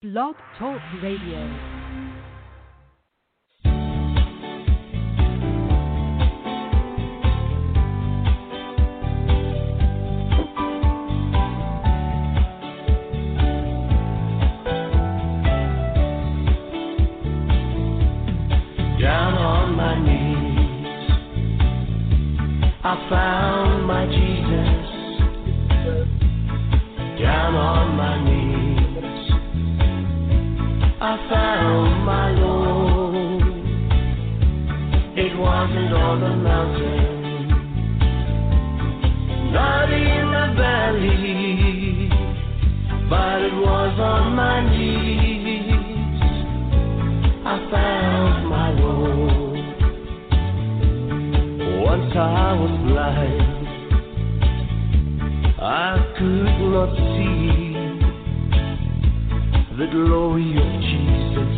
Blog Talk Radio. down on my knees. I found I found my load, it wasn't on the mountain, not in the valley, but it was on my knees. I found my own. Once I was blind, I could not see the glory of Jesus,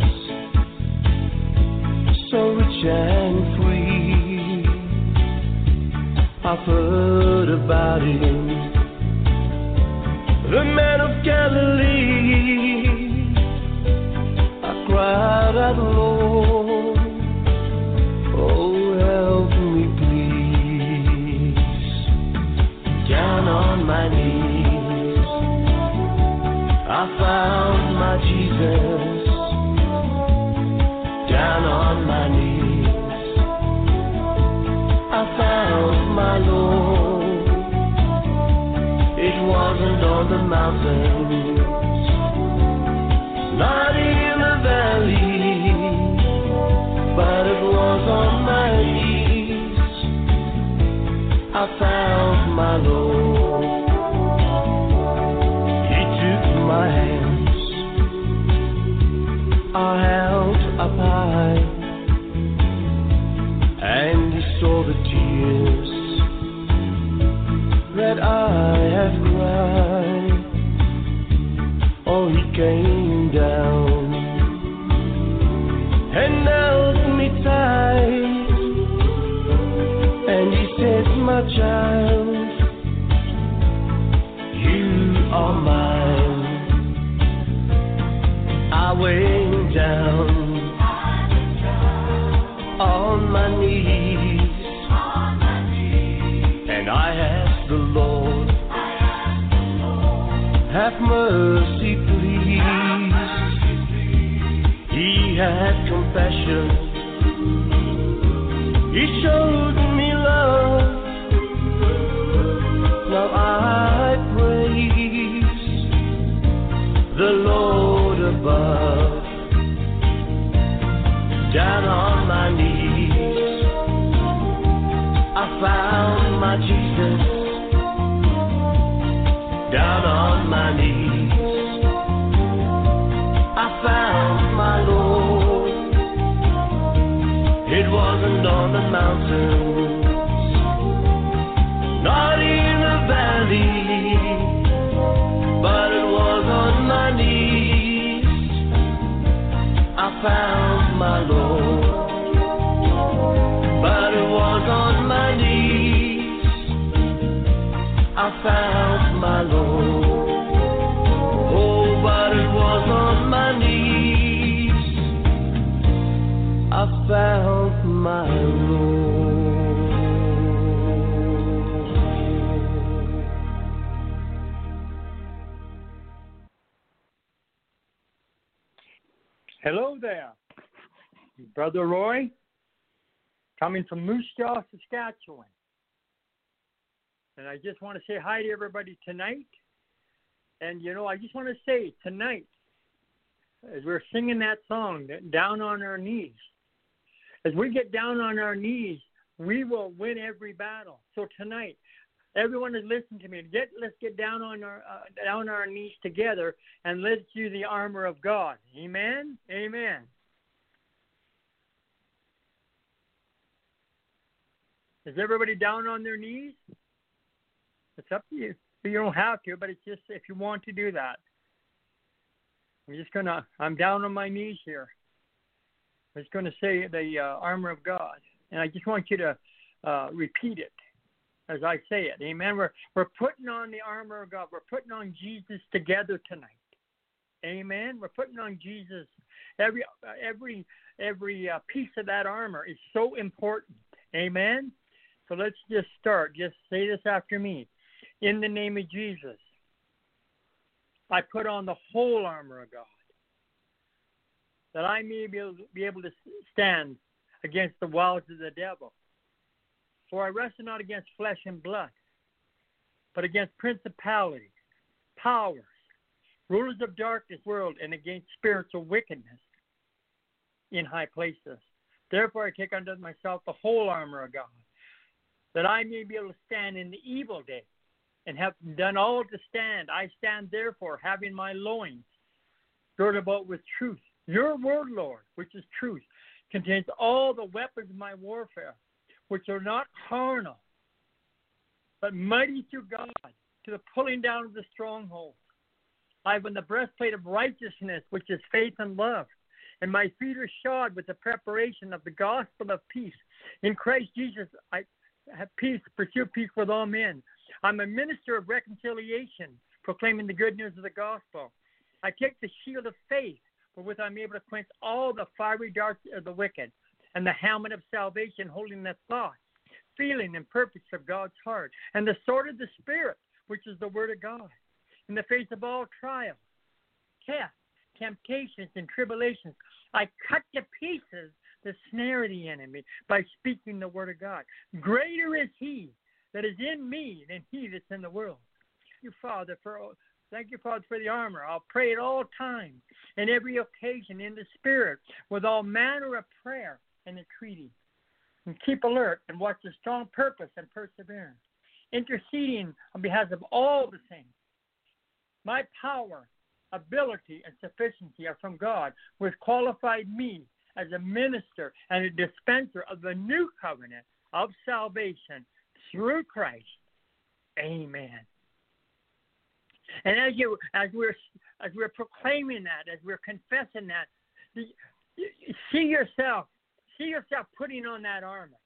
so rich and free. I've heard about him, the man of Galilee. I cried out, Lord, oh help me please. Down on my knees, I found my Jesus. Down on my knees, I found my Lord. It wasn't on the mountains not in the valley, but it was on my knees. I found my Lord. Came down. And held me tight, compassion. He showed me love. Now I praise the Lord above. Down on my knees, I found my Jesus not in the valley, but it was on my knees. I found my Lord, but it was on my knees. I found my Lord. Brother Roy, coming from Moose Jaw, Saskatchewan. And I just want to say hi to everybody tonight. And, you know, I just want to say tonight, as we're singing that song, Down on Our Knees, as we get down on our knees, we will win every battle. So tonight, everyone is listening to me. Get let's get down on our uh, down on our knees together and let's do the armor of God. Amen. Amen. Is everybody down on their knees? It's up to you. You don't have to, but it's just if you want to do that. I'm just gonna. I'm down on my knees here. I'm just gonna say the uh, armor of God, and I just want you to uh, repeat it as I say it. Amen. We're we're putting on the armor of God. We're putting on Jesus together tonight. Amen. We're putting on Jesus. Every uh, every every uh, piece of that armor is so important. Amen. So let's just start. Just say this after me. In the name of Jesus, I put on the whole armor of God, that I may be able, be able to stand against the wiles of the devil. For I wrestle not against flesh and blood, but against principalities, powers, rulers of darkness world, and against spiritual wickedness in high places. Therefore I take unto myself the whole armor of God, that I may be able to stand in the evil day, and have done all to stand. I stand therefore, having my loins girded about with truth. Your word, Lord, which is truth, contains all the weapons of my warfare, which are not carnal, but mighty through God to the pulling down of the strongholds. I have on the breastplate of righteousness, which is faith and love, and my feet are shod with the preparation of the gospel of peace. In Christ Jesus, I have peace, pursue peace with all men. I'm a minister of reconciliation, proclaiming the good news of the gospel. I take the shield of faith, wherewith I'm able to quench all the fiery darts of the wicked, and the helmet of salvation, holding the thoughts, feeling, and purpose of God's heart, and the sword of the Spirit, which is the word of God. In the face of all trials, tests, temptations, and tribulations, I cut to pieces the snare of the enemy by speaking the word of God. Greater is he that is in me than he that's in the world. Thank you, Father, for thank you, Father, for the armor. I'll pray at all times and every occasion in the Spirit with all manner of prayer and entreaty. And keep alert and watch the strong purpose and perseverance, interceding on behalf of all the saints. My power, ability, and sufficiency are from God, has qualified me as a minister and a dispenser of the new covenant of salvation through Christ. Amen. And as you as we're as we're proclaiming that, as we're confessing that, see yourself, see yourself putting on that armor.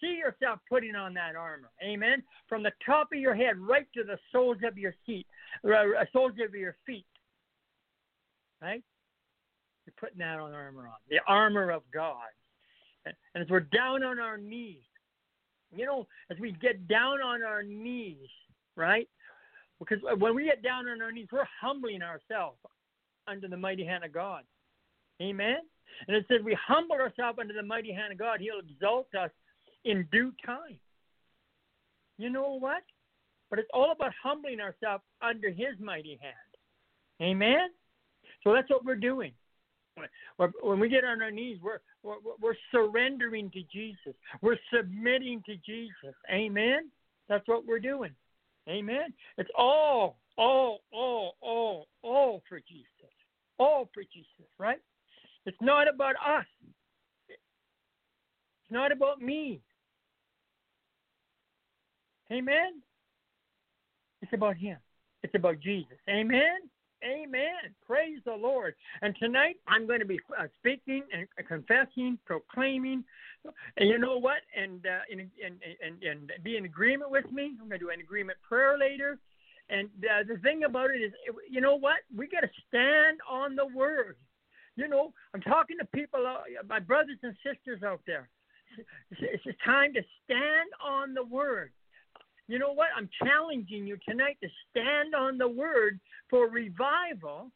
See yourself putting on that armor. Amen. From the top of your head right to the soles of your feet, uh, soles of your feet. Right? You're putting that on armor on. The armor of God. And as we're down on our knees, you know, as we get down on our knees, right? Because when we get down on our knees, we're humbling ourselves under the mighty hand of God. Amen? And it says we humble ourselves under the mighty hand of God, He'll exalt us in due time. You know what? But it's all about humbling ourselves under His mighty hand. Amen? So that's what we're doing. When we get on our knees, we're, we're, we're surrendering to Jesus. We're submitting to Jesus. Amen? That's what we're doing. Amen? It's all, all, all, all, all for Jesus. All for Jesus, right? It's not about us. It's not about me. Amen? It's about Him. It's about Jesus. Amen? Amen. Praise the Lord. And tonight I'm going to be uh, speaking and confessing, proclaiming. And you know what? And, uh, and, and, and, be in agreement with me. I'm going to do an agreement prayer later. And uh, the thing about it is, you know what? We got to stand on the word. You know, I'm talking to people, uh, my brothers and sisters out there. It's, it's time to stand on the word. You know what? I'm challenging you tonight to stand on the word for revival.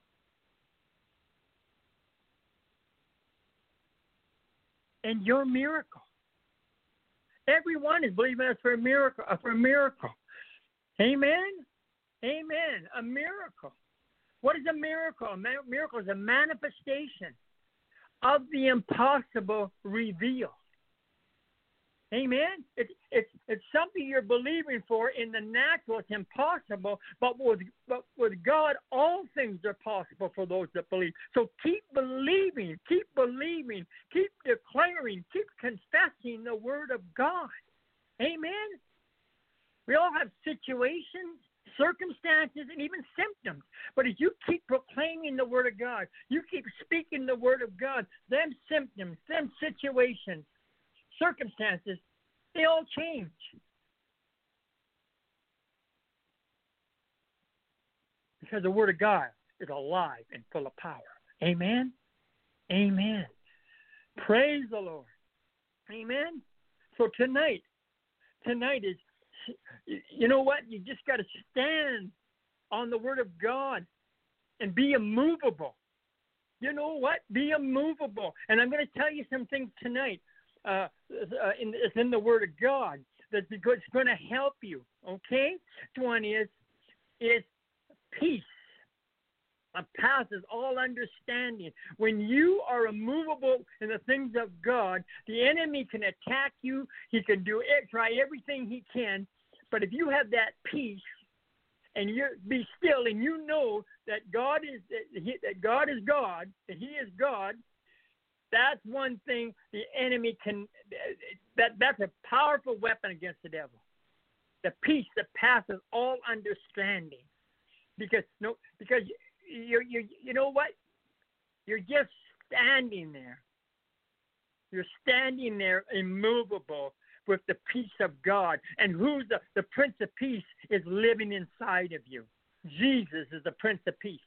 And your miracle. Everyone is believing us for a miracle. For a miracle. Amen. Amen. A miracle. What is a miracle? A miracle is a manifestation of the impossible revealed. Amen. It's it's it's something you're believing for in the natural. It's impossible, but with but with God, all things are possible for those that believe. So keep believing, keep believing, keep declaring, keep confessing the word of God. Amen. We all have situations, circumstances, and even symptoms. But as you keep proclaiming the word of God, you keep speaking the word of God, them symptoms, them situations, circumstances, they all change. Because the Word of God is alive and full of power. Amen. Amen. Praise the Lord. Amen. So tonight, tonight is, you know what? You just got to stand on the Word of God and be immovable. You know what? Be immovable. And I'm going to tell you some things tonight. Uh, uh, in, it's in the Word of God that's it's going to help you. Okay. One is is peace passes all understanding. When you are immovable in the things of God, the enemy can attack you. He can do it, try everything he can. But if you have that peace and you be still and you know that God is that God is God, that He is God, that's one thing the enemy can. That that's a powerful weapon against the devil. The peace that passes all understanding, because no, because you you you know what? You're just standing there. You're standing there immovable with the peace of God. And who's the, the Prince of Peace is living inside of you. Jesus is the Prince of Peace.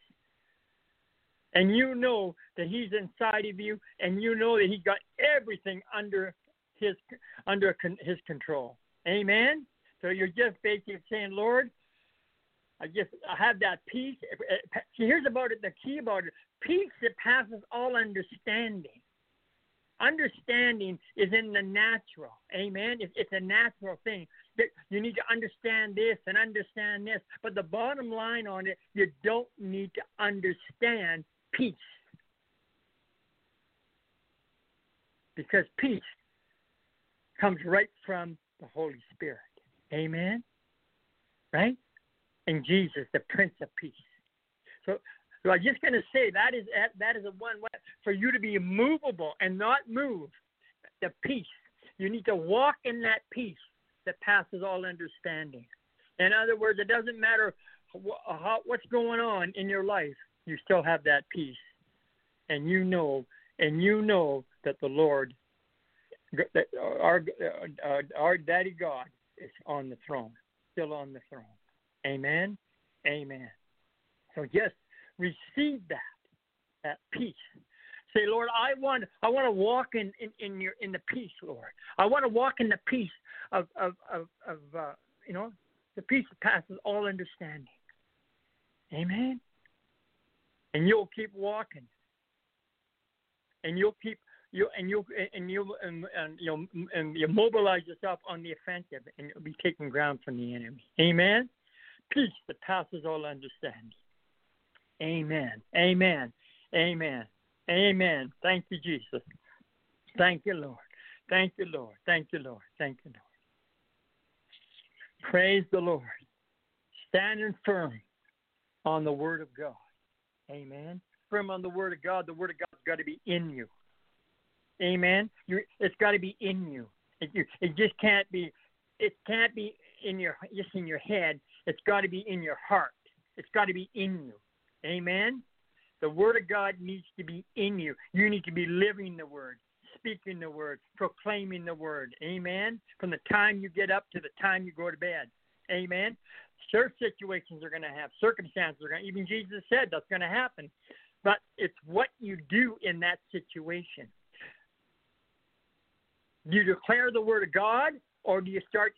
And you know that he's inside of you, and you know that he got everything under his under his control. Amen. So you're just basically saying, Lord, I just I have that peace. See, here's about it. The key about it: peace that passes all understanding. Understanding is in the natural. Amen. It's, it's a natural thing. That you need to understand this and understand this. But the bottom line on it, you don't need to understand peace. Because peace comes right from the Holy Spirit. Amen. Right? and Jesus, the Prince of Peace. So, so I'm just going to say that is that is a one way for you to be immovable and not move. The peace. You need to walk in that peace that passes all understanding. In other words, it doesn't matter what's going on in your life, you still have that peace, and you know, and you know that the Lord, that our our, our Daddy God, is on the throne, still on the throne. Amen. Amen. So just receive that, that peace. Say, Lord, I want I want to walk in, in, in your in the peace, Lord. I want to walk in the peace of of of, of uh, you know the peace that passes all understanding. Amen. And you'll keep walking. And you'll keep you and you and you and, and you'll and you mobilize yourself on the offensive, and you'll be taking ground from the enemy. Amen peace that passes all understanding. Amen. Amen. Amen. Amen. Thank you, Jesus. Thank you, Lord. Thank you, Lord. Thank you, Lord. Thank you, Lord. Praise the Lord. Standing firm on the Word of God. Amen. Firm on the Word of God. The Word of God's got to be in you. Amen. You're, it's got to be in you. It, you. it just can't be. It can't be in your just in your head. It's got to be in your heart. It's got to be in you. Amen. The word of God needs to be in you. You need to be living the word, speaking the word, proclaiming the word. Amen. From the time you get up to the time you go to bed. Amen. Certain situations are going to have circumstances are going. To, even Jesus said that's going to happen, but it's what you do in that situation. Do you declare the word of God, or do you start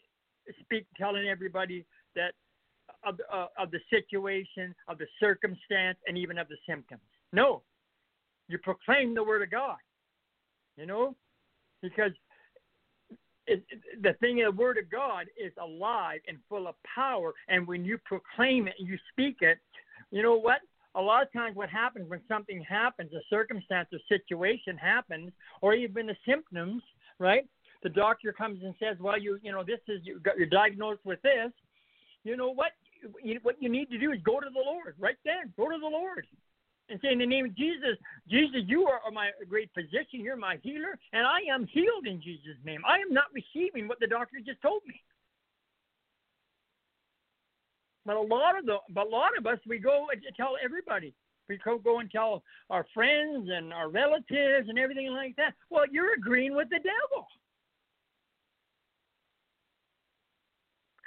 speak telling everybody that of, uh, of the situation, of the circumstance, and even of the symptoms. No, you proclaim the word of God. You know, because it, the thing of the word of God is alive and full of power, and when you proclaim it and you speak it, you know what? A lot of times, what happens when something happens, a circumstance or situation happens, or even the symptoms, right? The doctor comes and says, "Well, you, you know, this is you got you're diagnosed with this." You know what? you, what you need to do is go to the Lord right then. Go to the Lord and say, in the name of Jesus, Jesus, you are my great physician. You're my healer, and I am healed in Jesus' name. I am not receiving what the doctor just told me. But a lot of the, but a lot of us, we go and tell everybody. We go, and tell our friends and our relatives and everything like that. Well, you're agreeing with the devil.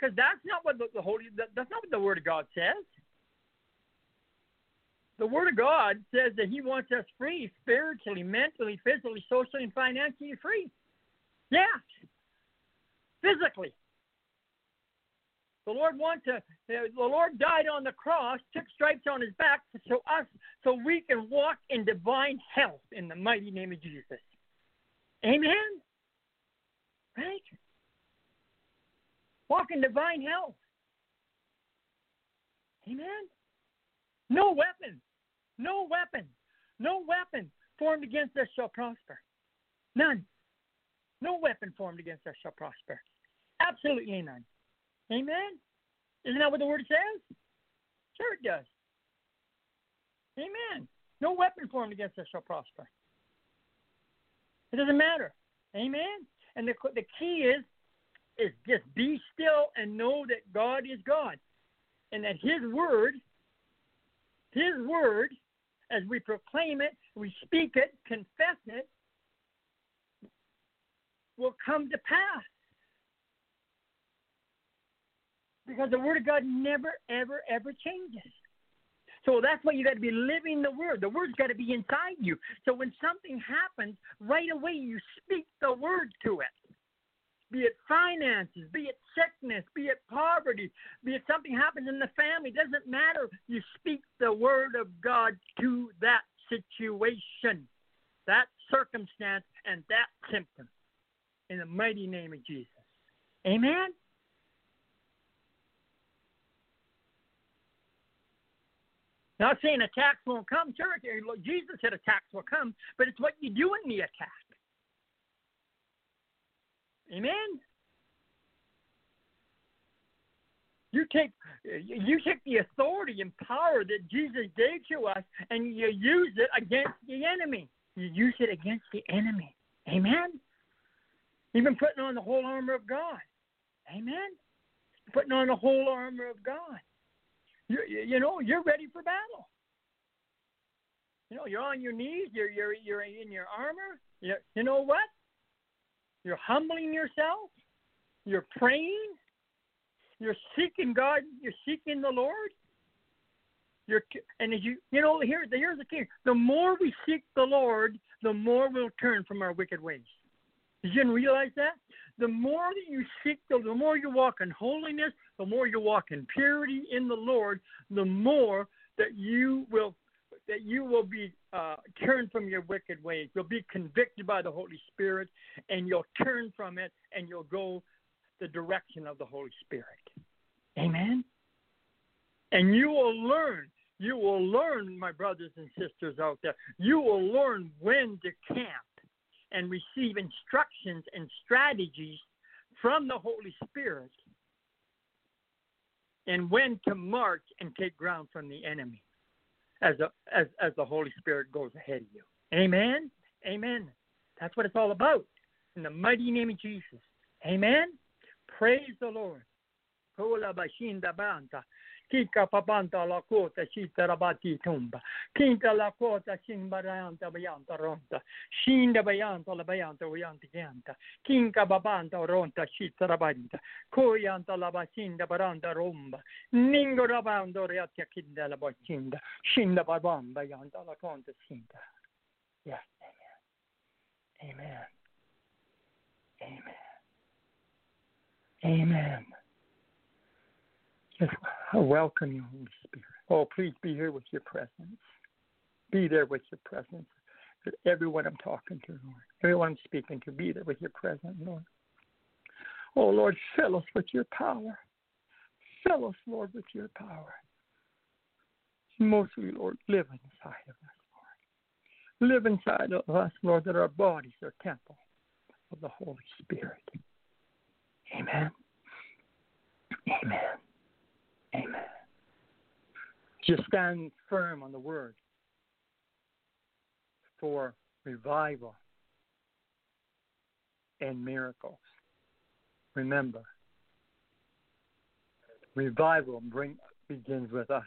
because that's not what the, the holy that's not what the word of God says. The Word of God says that He wants us free spiritually, mentally, physically, socially, and financially free. Yes, physically. The Lord wants to. The Lord died on the cross, took stripes on His back, so us, so we can walk in divine health in the mighty name of Jesus. Amen. Right? Walk in divine health. Amen. No weapon, no weapon, no weapon formed against us shall prosper. None. No weapon formed against us shall prosper. Absolutely none. Amen. Isn't that what the word says? Sure it does. Amen. No weapon formed against us shall prosper. It doesn't matter. Amen. And the the key is is just be still and know that God is God, and that His word, His word, as we proclaim it, we speak it, confess it, will come to pass. Because the Word of God never, ever, ever changes. So that's why you got to be living the Word. The Word's got to be inside you. So when something happens, right away you speak the Word to it. Be it finances, be it sickness, be it poverty, be it something happens in the family, doesn't matter. You speak the Word of God to that situation, that circumstance, and that symptom in the mighty name of Jesus. Amen? Not saying attacks won't come, church. Jesus said attacks will come, but it's what you do in the attack. Amen. You take you take the authority and power that Jesus gave to us, and you use it against the enemy. You use it against the enemy. Amen. Even putting on the whole armor of God. Amen. Putting on the whole armor of God. You, you know, you're ready for battle. You know, you're on your knees. You're you're you're in your armor. You, you know what? You're humbling yourself. You're praying. You're seeking God. You're seeking the Lord. You're, and as you you know here here's the key. The more we seek the Lord, the more we'll turn from our wicked ways. Did you realize that? The more that you seek the, the more you walk in holiness, the more you walk in purity in the Lord, the more that you will that you will be uh, turned from your wicked ways. You'll be convicted by the Holy Spirit, and you'll turn from it, and you'll go the direction of the Holy Spirit. Amen. And you will learn. You will learn, my brothers and sisters out there. You will learn when to camp and receive instructions and strategies from the Holy Spirit and when to march and take ground from the enemy as, as, as the Holy Spirit goes ahead of you. Amen? Amen. That's what it's all about. In the mighty name of Jesus. Amen? Praise the Lord. Kika papanta la kota shita rabati tumba. Kinta la kota shin baranta bayanta ronta. Shinda bayanta la bayanta uyanta yanta. Kinka babanta ronta shita rabanta. Koyanta la basinda baranda romba. Ningo rabando reatia kinda la bachinda. Shinda babamba yanta la konta shinda. Yes, amen. Amen. Amen. Amen. Just welcome you, Holy Spirit. Oh, please be here with your presence. Be there with your presence. Everyone I'm talking to, Lord. Everyone I'm speaking to, be there with your presence, Lord. Oh, Lord, fill us with your power. Fill us, Lord, with your power. Mostly, Lord, live inside of us, Lord. Live inside of us, Lord, that our bodies are temple of the Holy Spirit. Amen. Amen. Amen. Just stand firm on the word for revival and miracles. Remember, revival bring, begins with us.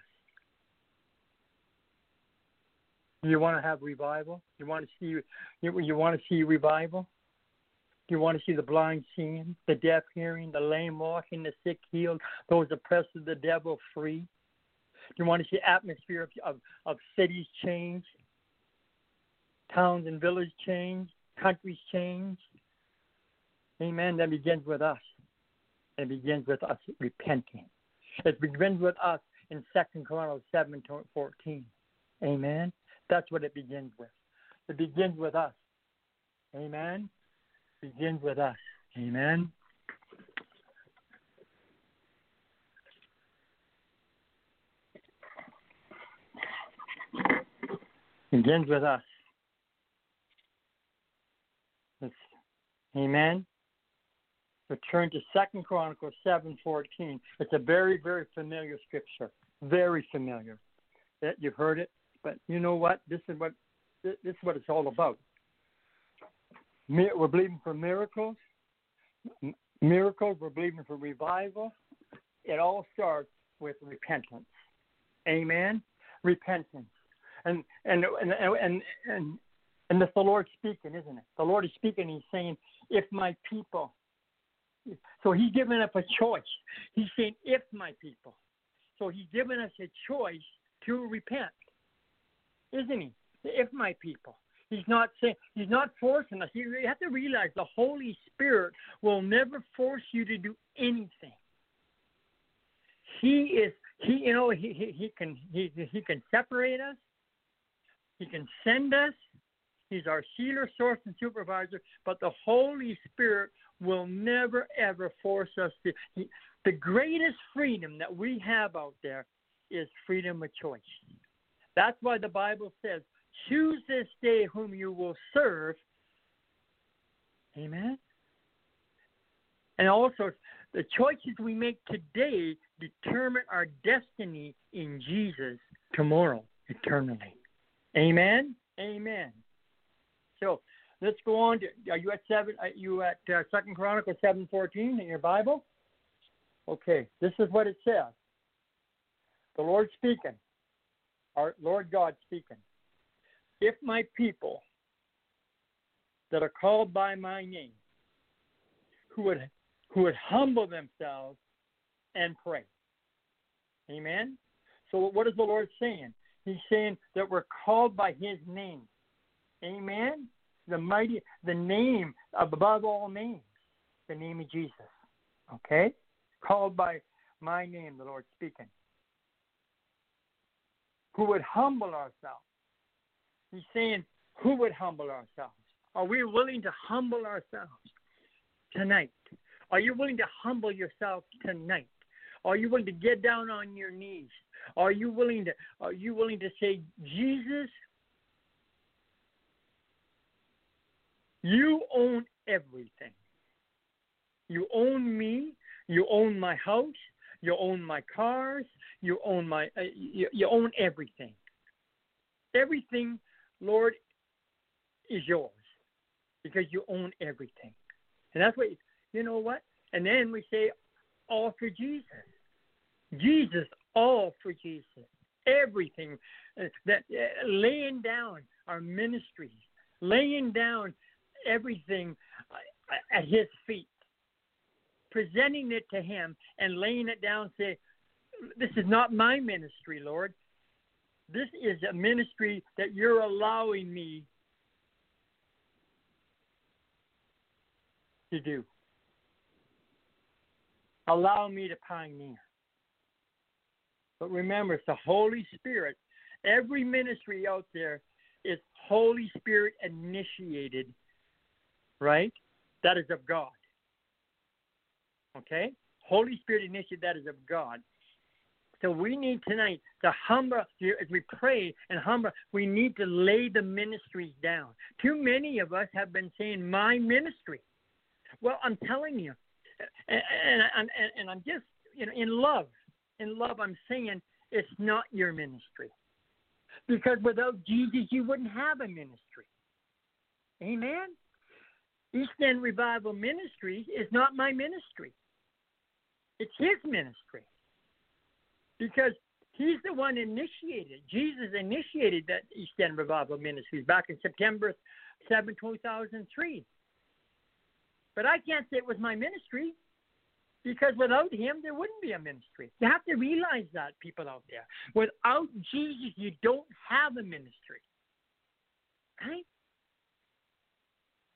You want to have revival? You want to see you, you want to see revival? Do you want to see the blind seeing, the deaf hearing, the lame walking, the sick healed, those oppressed of the devil free? Do you want to see atmosphere of, of, of cities change, towns and villages change, countries change? Amen. That begins with us. It begins with us repenting. It begins with us in Second Chronicles 7 14. Amen. That's what it begins with. It begins with us. Amen. Begins with us. Amen. begins with us. Amen. Return to Second Chronicles seven fourteen. It's a very, very familiar scripture. Very familiar. That you've heard it, but you know what? This is what this is what it's all about. We're believing for miracles. Miracles. We're believing for revival. It all starts with repentance. Amen. Repentance. And and and and and and that's the Lord speaking, isn't it? The Lord is speaking. He's saying, "If my people." So He's giving us a choice. He's saying, "If my people." So He's giving us a choice to repent, isn't He? If my people. He's not saying he's not forcing us. You have to realize the Holy Spirit will never force you to do anything. He is he you know he he, he can he he can separate us. He can send us. He's our sealer, source, and supervisor. But the Holy Spirit will never, ever force us to. He, the greatest freedom that we have out there is freedom of choice. That's why the Bible says, choose this day whom you will serve. Amen. And also, the choices we make today determine our destiny in Jesus tomorrow, eternally. Amen. Amen. So let's go on. To, are you at seven? Are you at uh, Second Chronicles seven fourteen in your Bible? Okay. This is what it says. The Lord speaking. Our Lord God speaking. If my people that are called by my name, who would who would humble themselves and pray. Amen. So what is the Lord saying? He's saying that we're called by his name. Amen. The mighty, the name above all names, the name of Jesus. Okay? Called by my name, the Lord speaking. Who would humble ourselves. He's saying, who would humble ourselves? Are we willing to humble ourselves tonight? Are you willing to humble yourself tonight? Are you willing to get down on your knees are you willing to are you willing to say, Jesus, you own everything. You own me, you own my house, you own my cars, you own my uh, you, you own everything. Everything, Lord, is yours because you own everything. And that's what you know what? And then we say all for Jesus. Jesus all for Jesus. Everything uh, that uh, laying down our ministries, laying down everything uh, at His feet, presenting it to Him, and laying it down. Say, "This is not my ministry, Lord. This is a ministry that you're allowing me to do. Allow me to pioneer." But remember, it's the Holy Spirit. Every ministry out there is Holy Spirit initiated, right? That is of God. Okay? Holy Spirit initiated that is of God. So we need tonight to humble, as we pray and humble, we need to lay the ministries down. Too many of us have been saying, my ministry. Well, I'm telling you, and, and, and, and I'm just, you know, in love, in love, I'm saying it's not your ministry. Because without Jesus, you wouldn't have a ministry. Amen? East End Revival Ministries is not my ministry, it's His ministry. Because He's the one initiated. Jesus initiated that East End Revival Ministries back in September 7, 2003. But I can't say it was my ministry Because without him, there wouldn't be a ministry. You have to realize that, people out there. Without Jesus, you don't have a ministry. Right?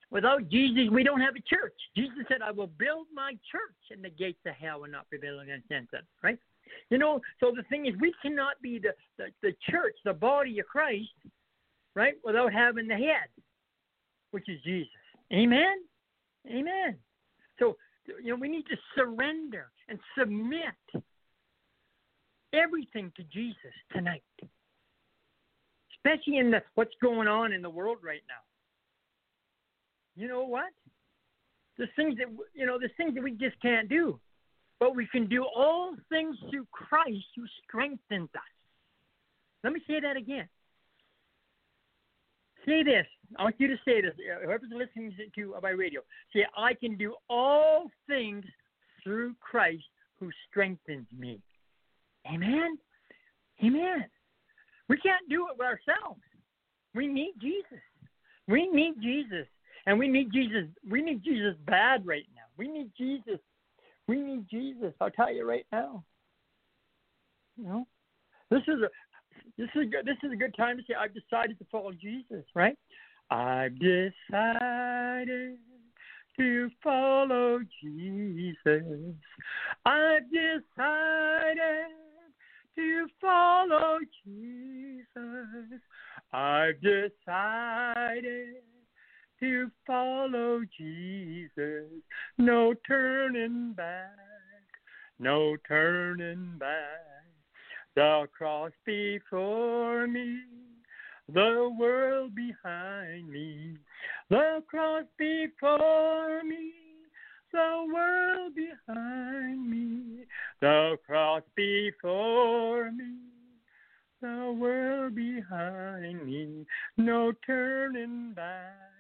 Without Jesus, we don't have a church. Jesus said, I will build my church, and the gates of hell will not prevail against it. Right? You know, so the thing is, we cannot be the, the, the church, the body of Christ, right, without having the head, which is Jesus. Amen? Amen. So, you know, we need to surrender and submit everything to Jesus tonight, especially in the, what's going on in the world right now. You know what? There's things that you know, there's things that we just can't do, but we can do all things through Christ who strengthens us. Let me say that again. Say this. I want you to say this. Whoever's listening to uh, by radio, say, "I can do all things through Christ who strengthens me." Amen. Amen. We can't do it ourselves. We need Jesus. We need Jesus. And we need Jesus. We need Jesus bad right now. We need Jesus. We need Jesus. I'll tell you right now. You know, this is a this is a good, this is a good time to say I've decided to follow Jesus. Right? I've decided to follow Jesus. I've decided to follow Jesus. I've decided to follow Jesus. No turning back, no turning back. The cross before me, the world behind me. The cross before me, the world behind me. The cross before me the world behind me, no turning back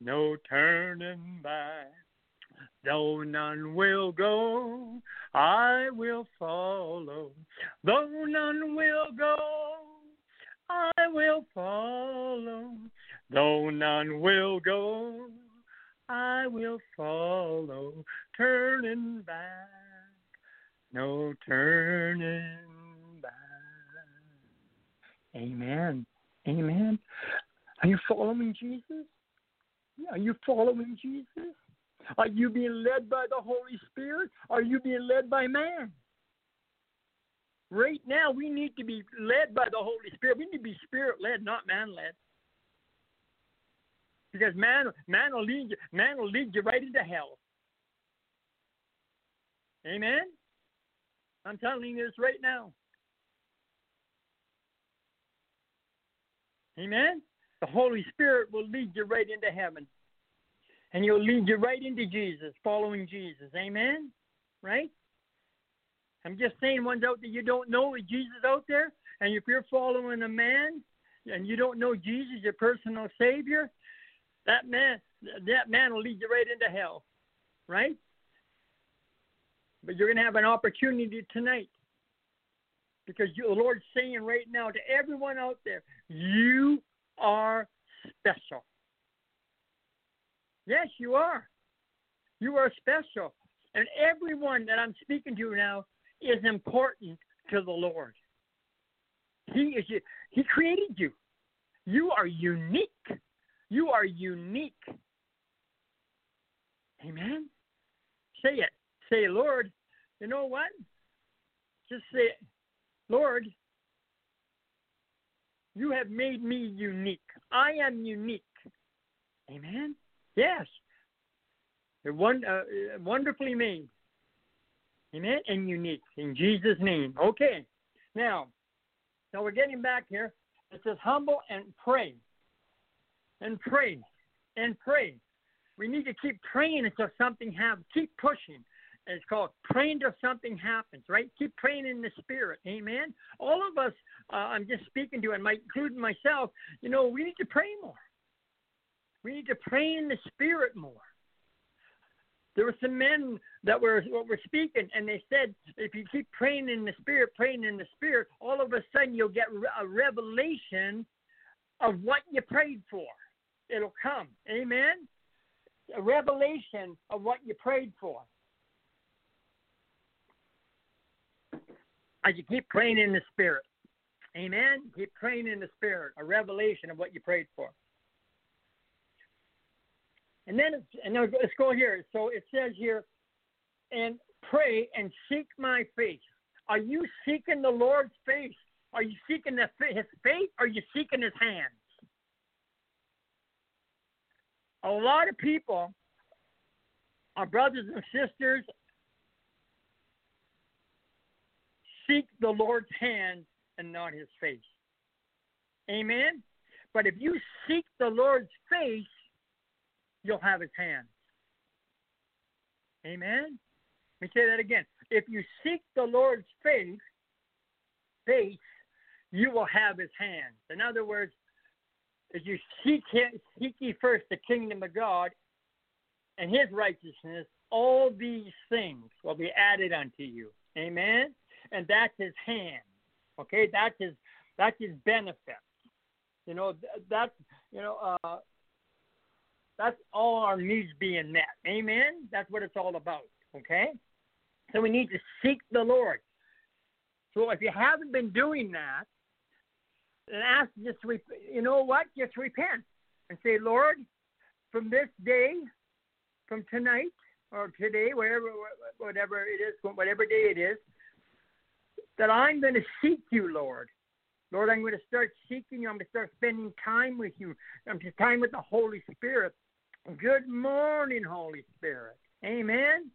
no turning back. Though none will go, I will follow. Though none will go, I will follow. Though none will go, I will follow. Turning back, no turning back. Amen. Amen. Are you following Jesus? Are you following Jesus? Are you being led by the Holy Spirit? Are you being led by man? Right now, we need to be led by the Holy Spirit. We need to be spirit led, not man led. Because man, man will lead you, man will lead you right into hell. Amen. I'm telling you this right now. Amen. The Holy Spirit will lead you right into heaven. And he'll lead you right into Jesus, following Jesus. Amen? Right? I'm just saying, ones out that you don't know Jesus out there, and if you're following a man and you don't know Jesus, your personal Savior, that man, that man will lead you right into hell, right? But you're going to have an opportunity tonight because the Lord's saying right now to everyone out there, you are special. Yes, you are. You are special. And everyone that I'm speaking to now is important to the Lord. He is He created you. You are unique. You are unique. Amen. Say it. Say, Lord, you know what? Just say, Lord, you have made me unique. I am unique. Amen. Yes. One, uh, wonderfully made. Amen. And unique. In Jesus' name. Okay. Now, now we're getting back here. It says humble and pray. And pray. And pray. We need to keep praying until something happens. Keep pushing. It's called praying till something happens, right? Keep praying in the spirit. Amen. All of us, uh, I'm just speaking to, and my, including myself, you know, we need to pray more. We need to pray in the spirit more. There were some men that were were speaking, and they said, if you keep praying in the spirit, praying in the spirit, all of a sudden you'll get a revelation of what you prayed for. It'll come. Amen. A revelation of what you prayed for. As you keep praying in the Spirit. Amen. Keep praying in the Spirit, a revelation of what you prayed for. And then, it's, and now let's go here. So it says here, and pray and seek my face. Are you seeking the Lord's face? Are you seeking the, his face? Are you seeking his hands? A lot of people, our brothers and sisters, seek the Lord's hand and not his face. Amen? But if you seek the Lord's face, you'll have his hand. Amen? Let me say that again. If you seek the Lord's face, face, you will have his hand. In other words, as you seek him, seek ye first the kingdom of God and his righteousness, all these things will be added unto you. Amen? And that's his hand. Okay, that's his that's his benefit. You know, that's you know, uh that's all our needs being met. Amen? That's what it's all about. Okay? So we need to seek the Lord. So if you haven't been doing that, then ask just you know what? Just repent and say, Lord, from this day, from tonight or today, whatever whatever it is, whatever day it is, that I'm going to seek you, Lord. Lord, I'm going to start seeking you. I'm going to start spending time with you. I'm just time with the Holy Spirit. Good morning, Holy Spirit. Amen.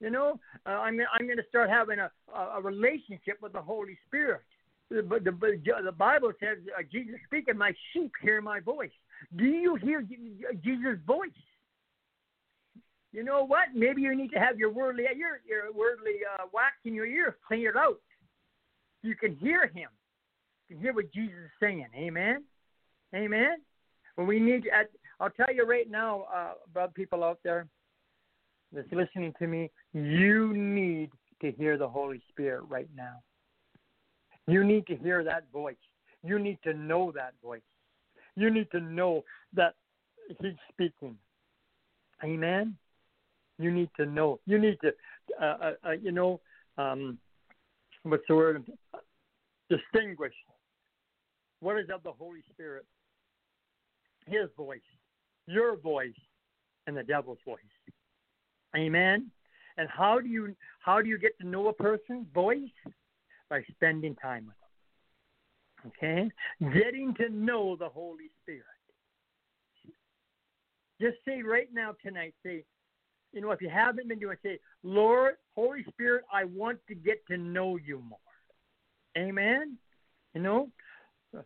You know, uh, I'm I'm going to start having a a relationship with the Holy Spirit. The, the, the Bible says, uh, Jesus speaking, my sheep hear my voice. Do you hear Jesus' voice? You know what? Maybe you need to have your worldly your your worldly uh, wax in your ear cleared out. You can hear Him. You can hear what Jesus is saying. Amen. Amen. Well, we need. I'll tell you right now, uh, people out there that's listening to me, you need to hear the Holy Spirit right now. You need to hear that voice. You need to know that voice. You need to know that He's speaking. Amen. You need to know. You need to, uh, uh, uh, you know, um, what's the word? Distinguish what is of the Holy Spirit. His voice, your voice, and the devil's voice. Amen. And how do you how do you get to know a person's voice? By spending time with them. Okay? Getting to know the Holy Spirit. Just say right now tonight, say, you know, if you haven't been doing, it, say, Lord, Holy Spirit, I want to get to know you more. Amen. You know,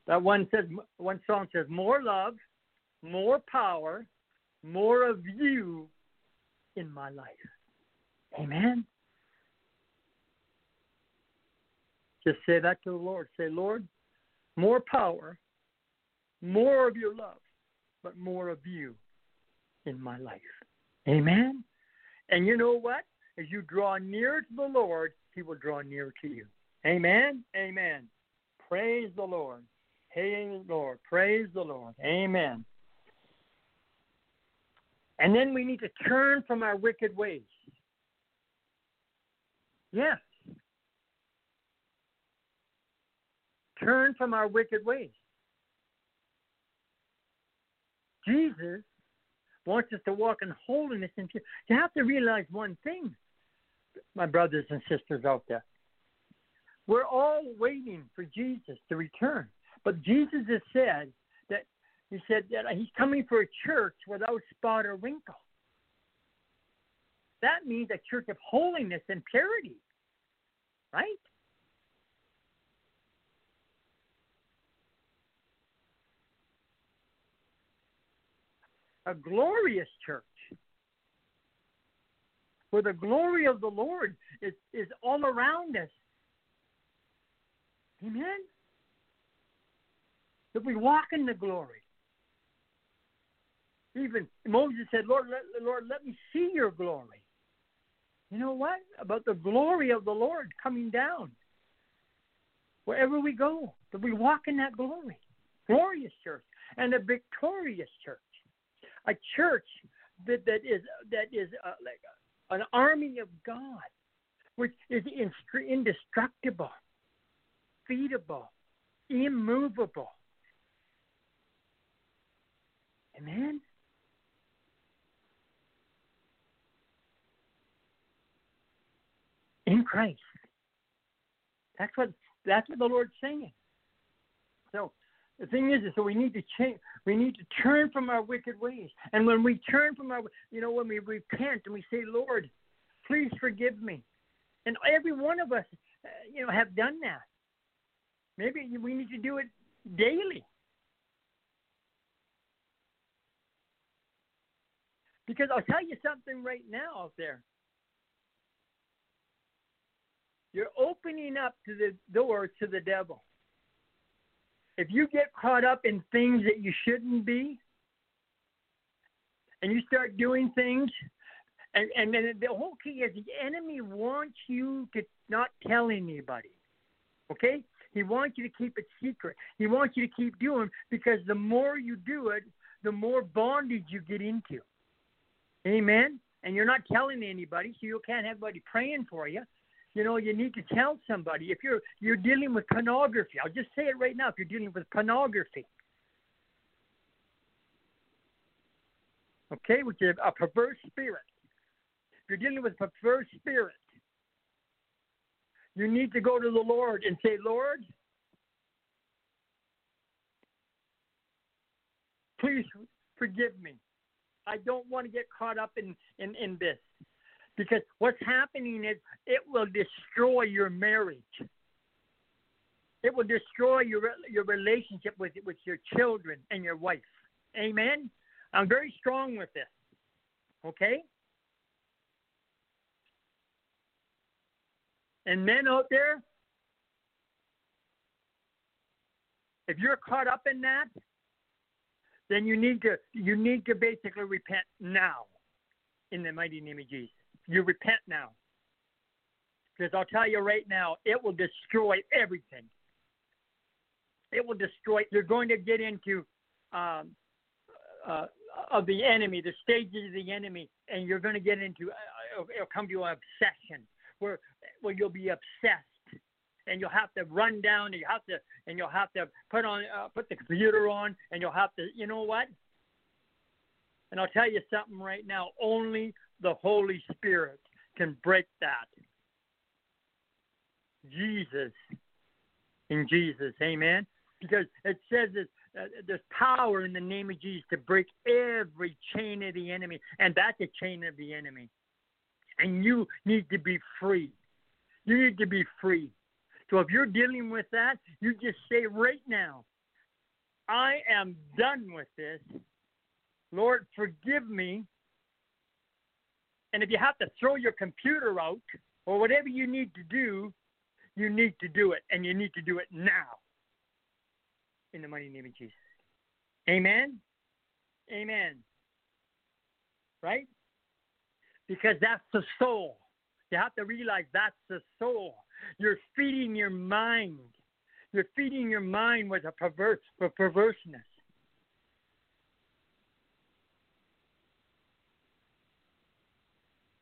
that one says one song says more love, more power, more of you in my life. Amen. Just say that to the Lord. Say, Lord, more power, more of your love, but more of you in my life. Amen. And you know what? As you draw near to the Lord, He will draw near to you. Amen. Amen. Praise the Lord. The Lord. Praise the Lord. Amen. And then we need to turn from our wicked ways. Yes. Turn from our wicked ways. Jesus wants us to walk in holiness and purity. You have to realize one thing, my brothers and sisters out there. We're all waiting for Jesus to return. But Jesus has said that he said that he's coming for a church without spot or wrinkle. That means a church of holiness and purity. Right? A glorious church where the glory of the Lord is, is all around us. Amen? That we walk in the glory. Even Moses said, Lord, let, Lord, let me see your glory. You know what? About the glory of the Lord coming down. Wherever we go, that we walk in that glory. Glorious church and a victorious church. A church that, that is that is uh, like an army of God, which is indestructible. feedable, immovable. Amen. In Christ. That's what that's what the Lord's saying. So the thing is, is so we need to change. We need to turn from our wicked ways. And when we turn from our, you know, when we repent and we say, Lord, please forgive me. And every one of us, uh, you know, have done that. Maybe we need to do it daily. Because I'll tell you something right now out there. You're opening up to the door to the devil. If you get caught up in things that you shouldn't be, and you start doing things, and, and then the whole key is the enemy wants you to not tell anybody. Okay? He wants you to keep it secret. He wants you to keep doing because the more you do it, the more bondage you get into. Amen. And you're not telling anybody, so you can't have anybody praying for you. You know, you need to tell somebody. If you're you're dealing with pornography, I'll just say it right now. If you're dealing with pornography, okay, which is a perverse spirit. If you're dealing with a perverse spirit, you need to go to the Lord and say, Lord, please forgive me. I don't want to get caught up in, in, in this. Because what's happening is it will destroy your marriage. It will destroy your your relationship with with your children and your wife. Amen. I'm very strong with this. Okay? And men out there, if you're caught up in that, then you need to you need to basically repent now in the mighty name of Jesus. You repent now. Because I'll tell you right now, it will destroy everything. It will destroy. You're going to get into um, uh, of the enemy, the stages of the enemy, and you're going to get into. Uh, it'll come to an obsession where where you'll be obsessed and you'll have to run down and you have to and you'll have to put on uh, put the computer on and you'll have to you know what and I'll tell you something right now only the Holy Spirit can break that. Jesus. In Jesus amen. Because it says that uh, there's power in the name of Jesus to break every chain of the enemy and that's a chain of the enemy. And you need to be free. You need to be free. So if you're dealing with that, you just say right now, I am done with this. Lord, forgive me. And if you have to throw your computer out or whatever you need to do, you need to do it. And you need to do it now. In the mighty name of Jesus. Amen. Amen. Right? Because that's the soul. You have to realize that's the soul. You're feeding your mind. You're feeding your mind with a perverse with perverseness.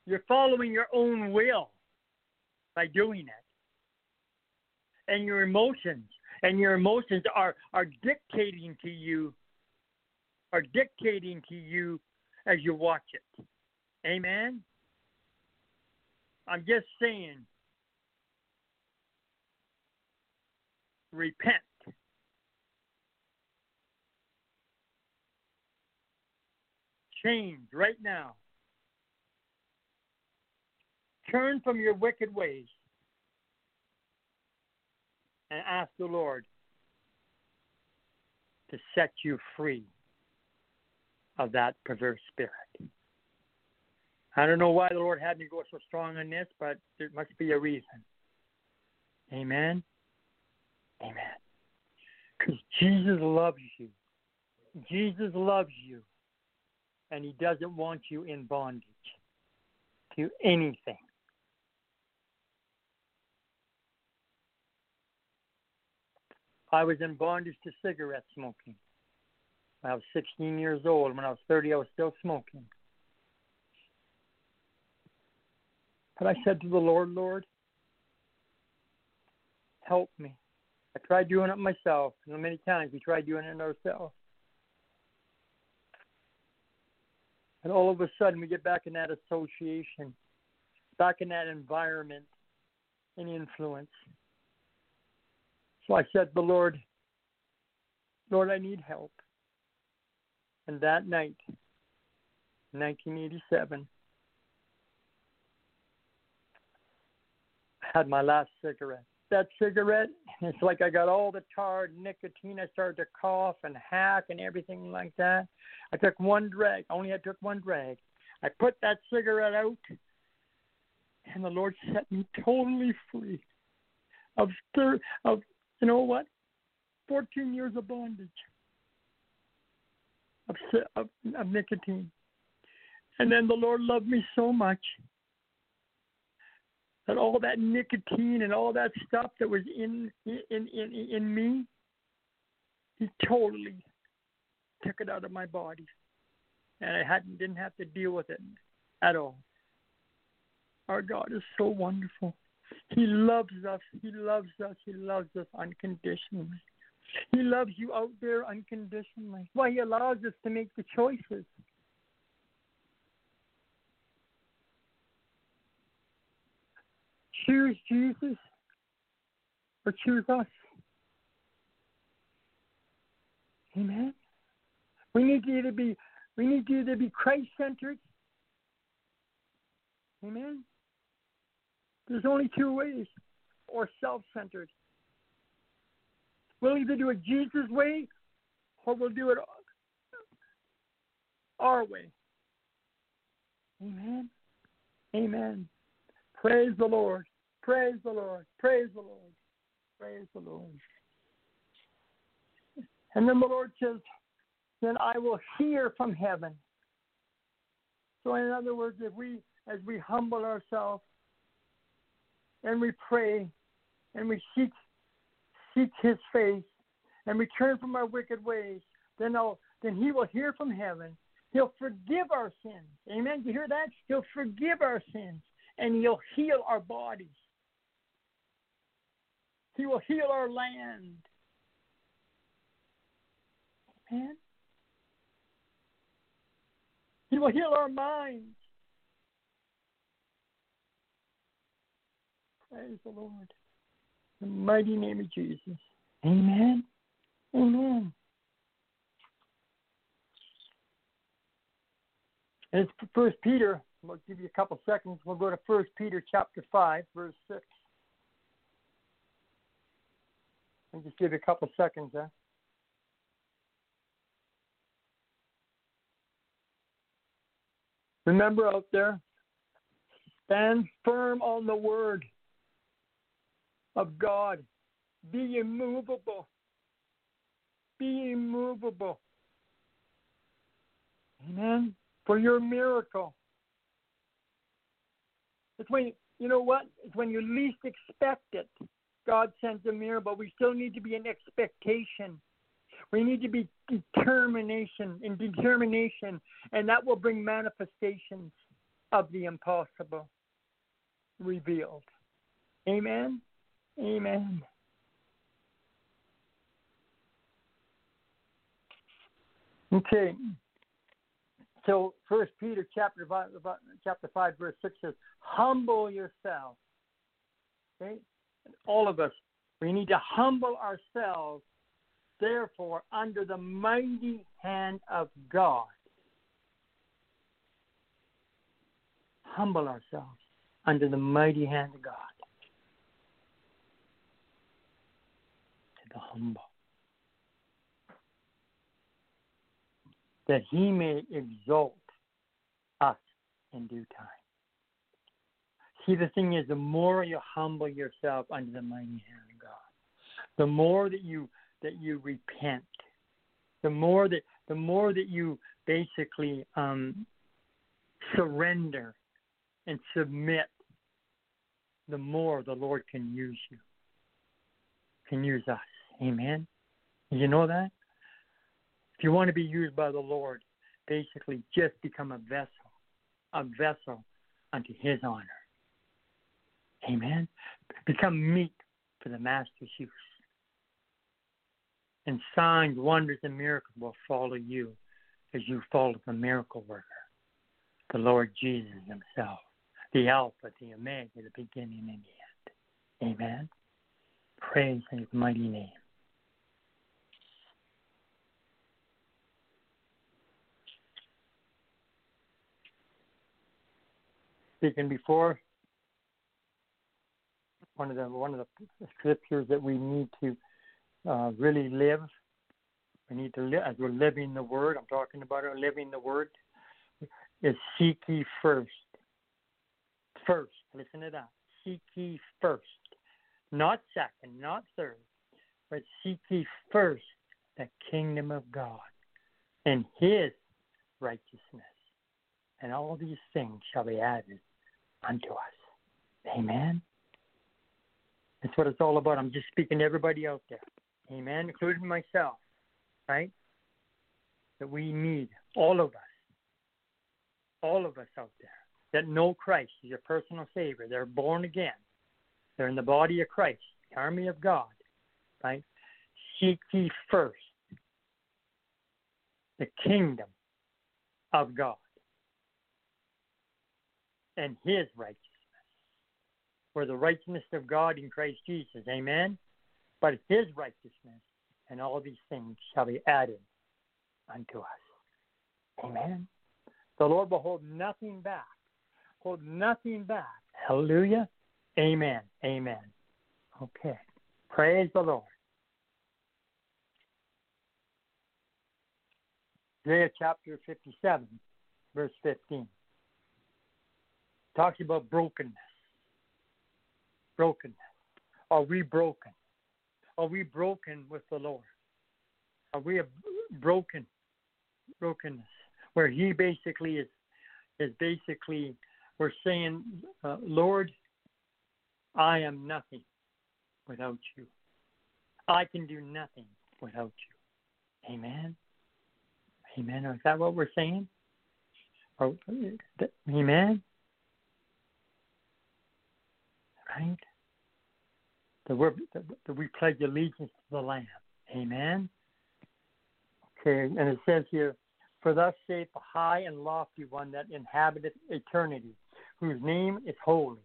You're following your own will by doing it. And your emotions and your emotions are, are dictating to you are dictating to you as you watch it. Amen. I'm just saying repent. Change right now. Turn from your wicked ways and ask the Lord to set you free of that perverse spirit. I don't know why the Lord had me go so strong on this, but there must be a reason. Amen. Amen. Because Jesus loves you. Jesus loves you. And he doesn't want you in bondage to anything. I was in bondage to cigarette smoking. When I was 16 years old. When I was 30, I was still smoking. But I said to the Lord, Lord, help me. I tried doing it myself. And many times we tried doing it ourselves. And all of a sudden we get back in that association, back in that environment and influence. So I said, the Lord, Lord, I need help. And that night, 1987, I had my last cigarette. That cigarette, it's like I got all the tar nicotine. I started to cough and hack and everything like that. I took one drag. Only I took one drag. I put that cigarette out, and the Lord set me totally free of of you know what, 14 years of bondage of, of, of nicotine. And then the Lord loved me so much that all that nicotine and all that stuff that was in in in in me, He totally took it out of my body, and I hadn't didn't have to deal with it at all. Our God is so wonderful. He loves us. He loves us. He loves us unconditionally. He loves you out there unconditionally. Why he allows us to make the choices. Choose Jesus or choose us. Amen. We need you to be we need you to be Christ centered. Amen. There's only two ways, or self centered. We'll either do it Jesus' way or we'll do it our way. Amen. Amen. Praise the Lord. Praise the Lord. Praise the Lord. Praise the Lord. And then the Lord says, Then I will hear from heaven. So, in other words, if we, as we humble ourselves and we pray and we seek seek his face and return from our wicked ways, then I'll, then he will hear from heaven. He'll forgive our sins. Amen. You hear that? He'll forgive our sins and he'll heal our bodies. He will heal our land. Amen. He will heal our minds. Praise the Lord. In the mighty name of Jesus. Amen. Amen. And it's First Peter. We'll give you a couple seconds. We'll go to First Peter chapter five, verse six. I'll just give you a couple seconds there. Remember out there, stand firm on the word of God. Be immovable. Be immovable. Amen. For your miracle. It's when you know what? It's when you least expect it. God sends a miracle, but we still need to be in expectation. We need to be determination in determination, and that will bring manifestations of the impossible revealed. Amen. Amen. Okay. So First Peter chapter five, chapter five verse six says, "Humble yourself." Okay, all of us, we need to humble ourselves, therefore, under the mighty hand of God. Humble ourselves under the mighty hand of God. To the humble. that he may exalt us in due time. See, the thing is, the more you humble yourself under the mighty hand of God, the more that you that you repent, the more that the more that you basically um, surrender and submit, the more the Lord can use you, can use us. Amen. You know that? If you want to be used by the Lord, basically just become a vessel, a vessel unto His honor. Amen. Become meet for the Master's use. and signs, wonders, and miracles will follow you as you follow the miracle worker, the Lord Jesus Himself, the Alpha, the Omega, the beginning and the end. Amen. Praise His mighty name. Speaking before, one of the one of the scriptures that we need to uh, really live. We need to live as we're living the word. I'm talking about living the word. Is seek ye first. First, listen to that. Seek ye first, not second, not third, but seek ye first the kingdom of God and His righteousness, and all these things shall be added unto us. Amen. That's what it's all about. I'm just speaking to everybody out there. Amen, including myself, right? That we need, all of us, all of us out there, that know Christ as your personal Savior. They're born again. They're in the body of Christ, the army of God, right? Seek ye first the kingdom of God and his righteousness. For the righteousness of God in Christ Jesus. Amen but his righteousness, and all these things shall be added unto us. Amen. The Lord will hold nothing back. Hold nothing back. Hallelujah. Amen. Amen. Okay. Praise the Lord. Isaiah chapter 57, verse 15. Talks about brokenness. Brokenness. Are we broken? Are we broken with the Lord? Are we broken brokenness where He basically is is basically we're saying, uh, Lord, I am nothing without you. I can do nothing without you. Amen. Amen. Is that what we're saying? Amen. Right that, we that we pledge allegiance to the Lamb. Amen. Okay, and it says here, For thus saith the high and lofty one that inhabiteth eternity, whose name is holy.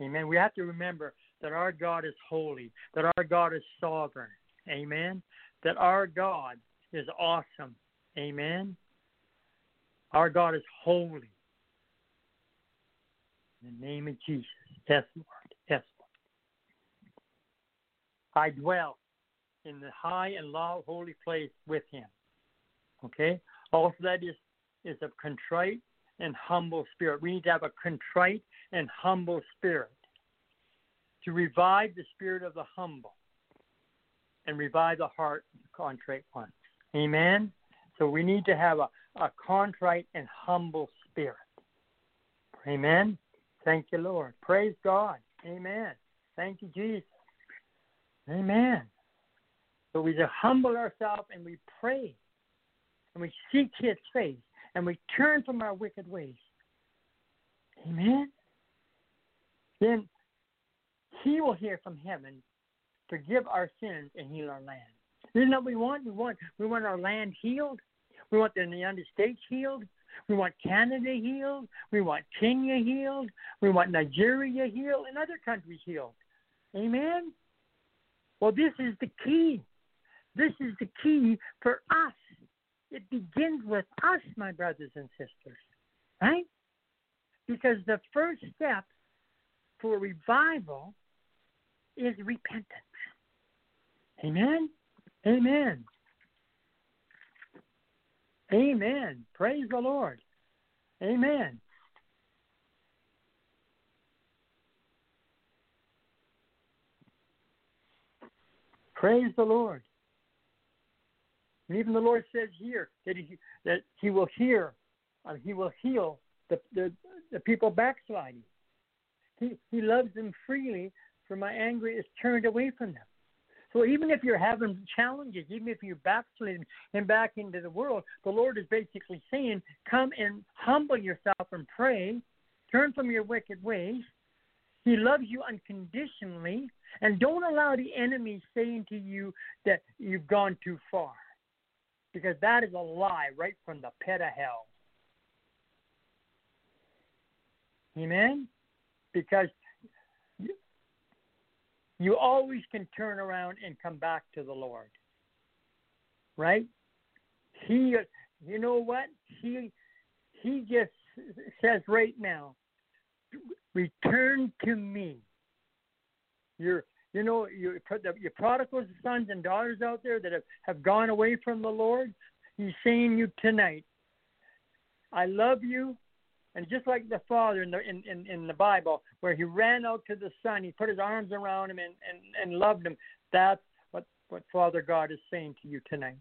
Amen. We have to remember that our God is holy, that our God is sovereign. Amen. That our God is awesome. Amen. Our God is holy. In the name of Jesus. Yes, Lord. I dwell in the high and low holy place with him. Okay? Also, that is, is a contrite and humble spirit. We need to have a contrite and humble spirit to revive the spirit of the humble and revive the heart of the contrite one. Amen? So we need to have a, a contrite and humble spirit. Amen? Thank you, Lord. Praise God. Amen. Thank you, Jesus. Amen. So we just humble ourselves and we pray and we seek His face and we turn from our wicked ways. Amen. Then He will hear from heaven, forgive our sins, and heal our land. Isn't that what we want? We want we want our land healed. We want the United States healed. We want Canada healed. We want Kenya healed. We want Nigeria healed and other countries healed. Amen. Well, this is the key. This is the key for us. It begins with us, my brothers and sisters, right? Because the first step for revival is repentance. Amen? Amen. Amen. Praise the Lord. Amen. Praise the Lord. And even the Lord says here that he, that he will hear, uh, he will heal the, the, the people backsliding. He, he loves them freely, for my anger is turned away from them. So even if you're having challenges, even if you're backsliding and back into the world, the Lord is basically saying, come and humble yourself and pray, turn from your wicked ways, He loves you unconditionally. And don't allow the enemy saying to you that you've gone too far. Because that is a lie right from the pit of hell. Amen? Because you, always can turn around and come back to the Lord. Right? He you know what? He he just says right now, return to me. You're you know, you your prodigals, sons and daughters out there that have, have gone away from the Lord, he's saying you tonight, I love you. And just like the father in the in, in, in the Bible, where he ran out to the son, he put his arms around him and, and, and loved him. That's what, what Father God is saying to you tonight.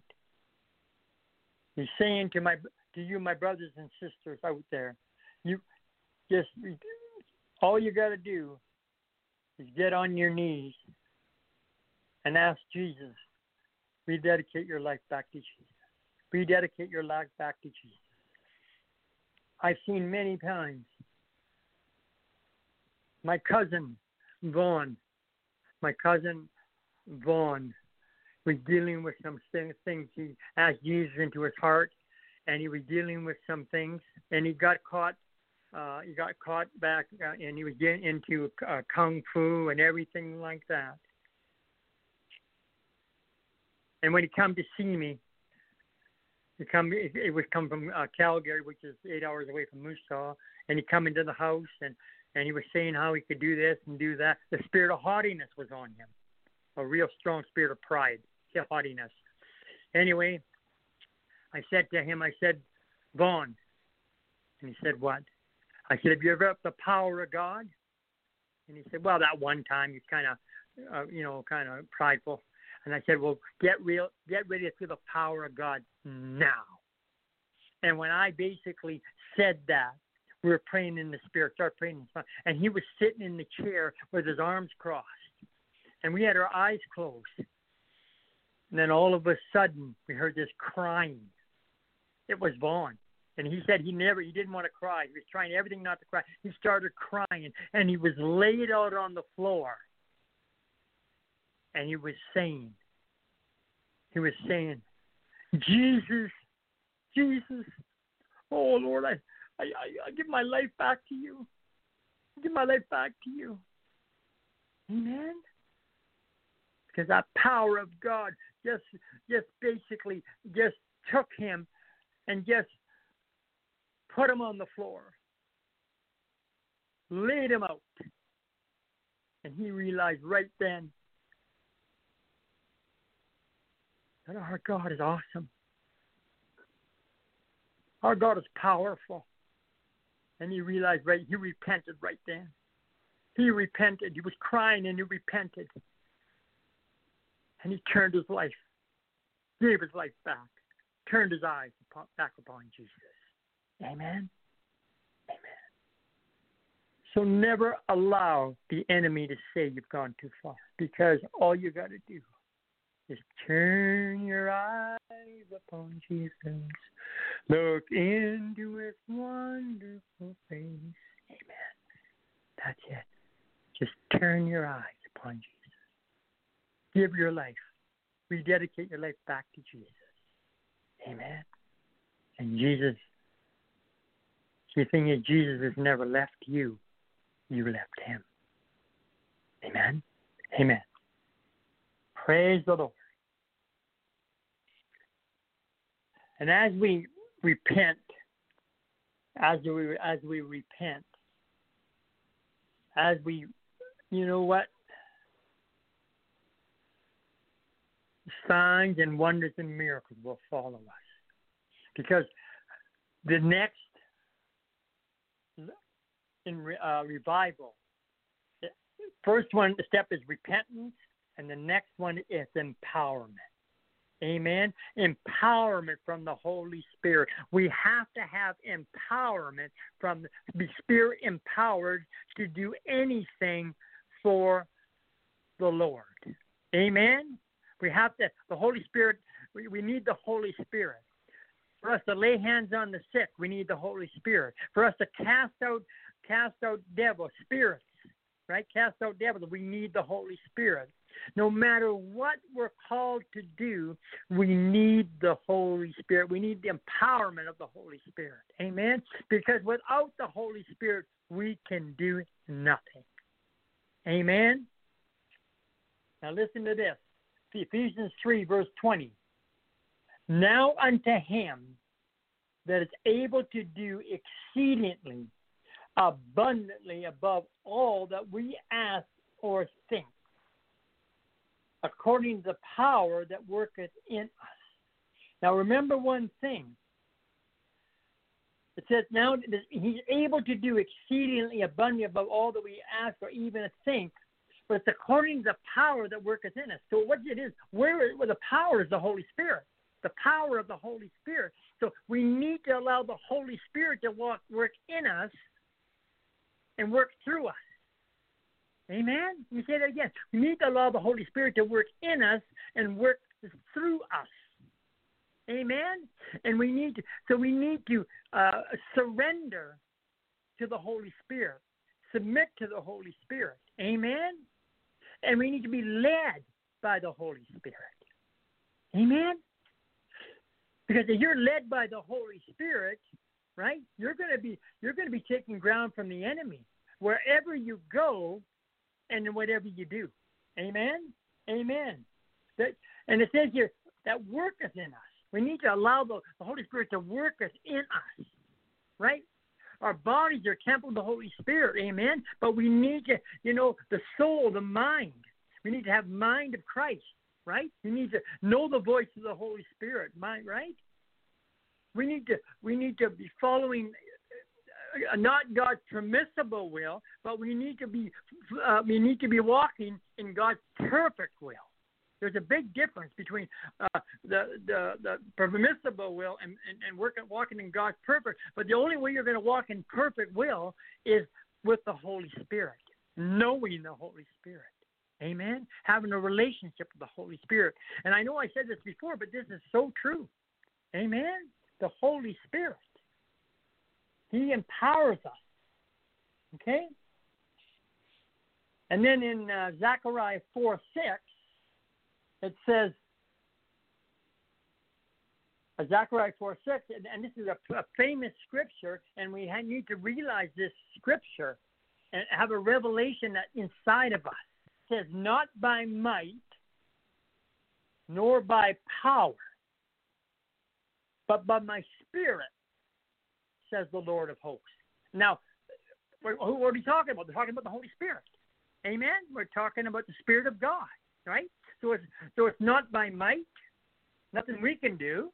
He's saying to my to you, my brothers and sisters out there, you just all you got to do is get on your knees and ask Jesus. Rededicate your life back to Jesus. Rededicate your life back to Jesus. I've seen many times my cousin Vaughn, my cousin Vaughn was dealing with some things. He asked Jesus into his heart, and he was dealing with some things, and he got caught. Uh, he got caught back, uh, and he was getting into uh, kung fu and everything like that. And when he come to see me, he come. It, it would come from uh, Calgary, which is eight hours away from Moose Jaw, and he come into the house, and and he was saying how he could do this and do that. The spirit of haughtiness was on him, a real strong spirit of pride haughtiness. Anyway, I said to him, I said, Vaughn. And he said, What? I said, Have you ever up the power of God? And he said, Well, that one time he's kind of, uh, you know, kind of prideful. And I said, Well, get real, get ready to feel the power of God now. And when I basically said that, we were praying in the spirit, start praying in the spirit, and he was sitting in the chair with his arms crossed, and we had our eyes closed. And then all of a sudden, we heard this crying. It was Vaughn. And he said he never, he didn't want to cry. He was trying everything not to cry. He started crying, and he was laid out on the floor. And he was saying, he was saying, Jesus, Jesus, oh Lord, I, I, I, I give my life back to you. I give my life back to you. Amen. Because that power of God just just basically just took him and just put him on the floor, laid him out. And he realized right then that our God is awesome. Our God is powerful. And he realized right, he repented right then. He repented. He was crying and he repented. And he turned his life, gave his life back, turned his eyes back upon Jesus. Amen. Amen. So never allow the enemy to say you've gone too far because all you got to do is turn your eyes upon Jesus. Look into his wonderful face. Amen. That's it. Just turn your eyes upon Jesus. Give your life. Rededicate your life back to Jesus. Amen. And Jesus, the thing is, Jesus has never left you. You left him. Amen. Amen. Praise the Lord. And as we repent, as we as we repent, as we, you know what? signs and wonders and miracles will follow us. Because the next in uh, revival, first one the step is repentance, and the next one is empowerment. Amen. Empowerment from the Holy Spirit. We have to have empowerment from be spirit empowered to do anything for the Lord. Amen. We have to, the Holy Spirit, we, we need the Holy Spirit. For us to lay hands on the sick, we need the Holy Spirit. For us to cast out, cast out devil spirits, right? Cast out devils. We need the Holy Spirit. No matter what we're called to do, we need the Holy Spirit. We need the empowerment of the Holy Spirit. Amen? Because without the Holy Spirit, we can do nothing. Amen? Now listen to this Ephesians 3, verse 20. Now unto him that is able to do exceedingly abundantly above all that we ask or think, according to the power that worketh in us. Now remember one thing. It says now he's able to do exceedingly abundantly above all that we ask or even think, but it's according to the power that worketh in us. So what it is, where, where the power is the Holy Spirit the power of the Holy Spirit. So we need to allow the Holy Spirit to walk, work in us and work through us. Amen? Let me say that again. We need to allow the Holy Spirit to work in us and work through us. Amen? And we need to, so we need to uh, surrender to the Holy Spirit, submit to the Holy Spirit. Amen? And we need to be led by the Holy Spirit. Amen? Because if you're led by the Holy Spirit, right, you're going to be you're going to be taking ground from the enemy wherever you go, and whatever you do. Amen. Amen. That and it says here that worketh in us. We need to allow the, the Holy Spirit to work in us, right? Our bodies are temple of the Holy Spirit, amen. But we need to, you know, the soul, the mind. We need to have mind of Christ right? We need to know the voice of the Holy Spirit, mind, right? We need to we need to be following uh, not God's permissible will, but we need to be uh, we need to be walking in God's perfect will. There's a big difference between uh, the, the the permissible will and and, and working, walking in God's perfect. But the only way you're going to walk in perfect will is with the Holy Spirit, knowing the Holy Spirit. Amen. Having a relationship with the Holy Spirit. And I know I said this before, but this is so true. Amen. The Holy Spirit. He empowers us. Okay? And then in uh, Zechariah 4 6, it says, uh, Zechariah 4 6, and, and this is a, a, famous scripture, and we need to realize this scripture and have a revelation that inside of us says, Not by might, nor by power, but by my spirit, says the Lord of hosts. Now, who are we talking about? We're talking about the Holy Spirit. Amen? We're talking about the Spirit of God, right? So it's, so it's not by might, nothing we can do.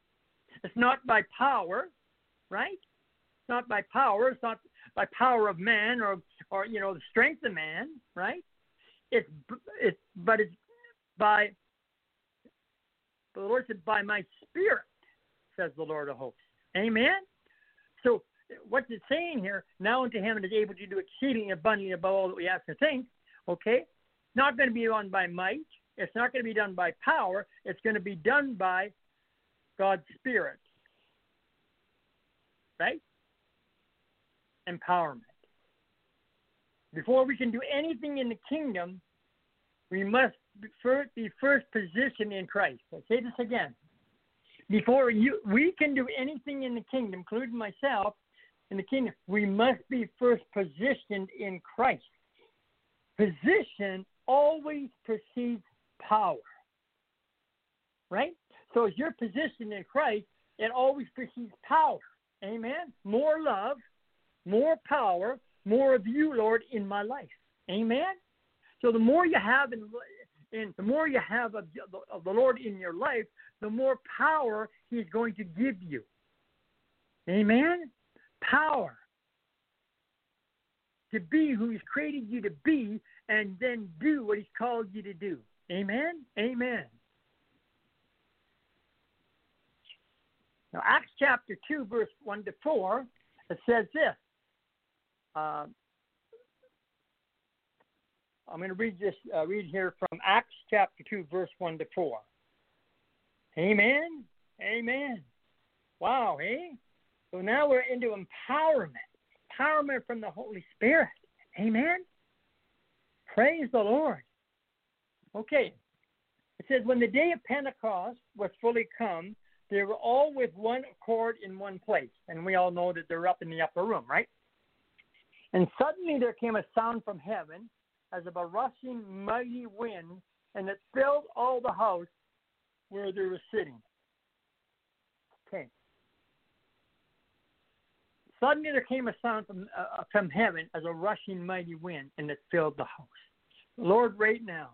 It's not by power, right? It's not by power. It's not by power of man or, or you know, the strength of man, right? It's it's but it's by the Lord said, by my spirit, says the Lord of hosts. Amen. So what's it saying here? Now unto him is able to do exceeding abundantly above all that we ask to think. Okay? Not going to be done by might. It's not going to be done by power. It's going to be done by God's Spirit. Right? Empowerment. Before we can do anything in the kingdom, we must be first positioned in Christ. I say this again. Before you, we can do anything in the kingdom, including myself, in the kingdom, we must be first positioned in Christ. Position always precedes power. Right? So as you're positioned in Christ, it always precedes power. Amen? More love, more power, more of you, Lord, in my life. Amen? So the more you have in, in the more you have of, of the Lord in your life, the more power He's going to give you. Amen? Power. To be who He's created you to be and then do what He's called you to do. Amen? Amen. Now, Acts chapter 2, verse 1 to 4, it says this. Uh, I'm going to read this, uh, read here from Acts chapter 2, verse 1 to 4. Amen. Amen. Wow, hey? So now we're into empowerment, empowerment from the Holy Spirit. Amen. Praise the Lord. Okay. It says, when the day of Pentecost was fully come, they were all with one accord in one place. And we all know that they're up in the upper room, right? And suddenly there came a sound from heaven as of a rushing mighty wind, and it filled all the house where they were sitting. Okay. Suddenly there came a sound from, uh, from heaven as a rushing mighty wind, and it filled the house. Lord, right now,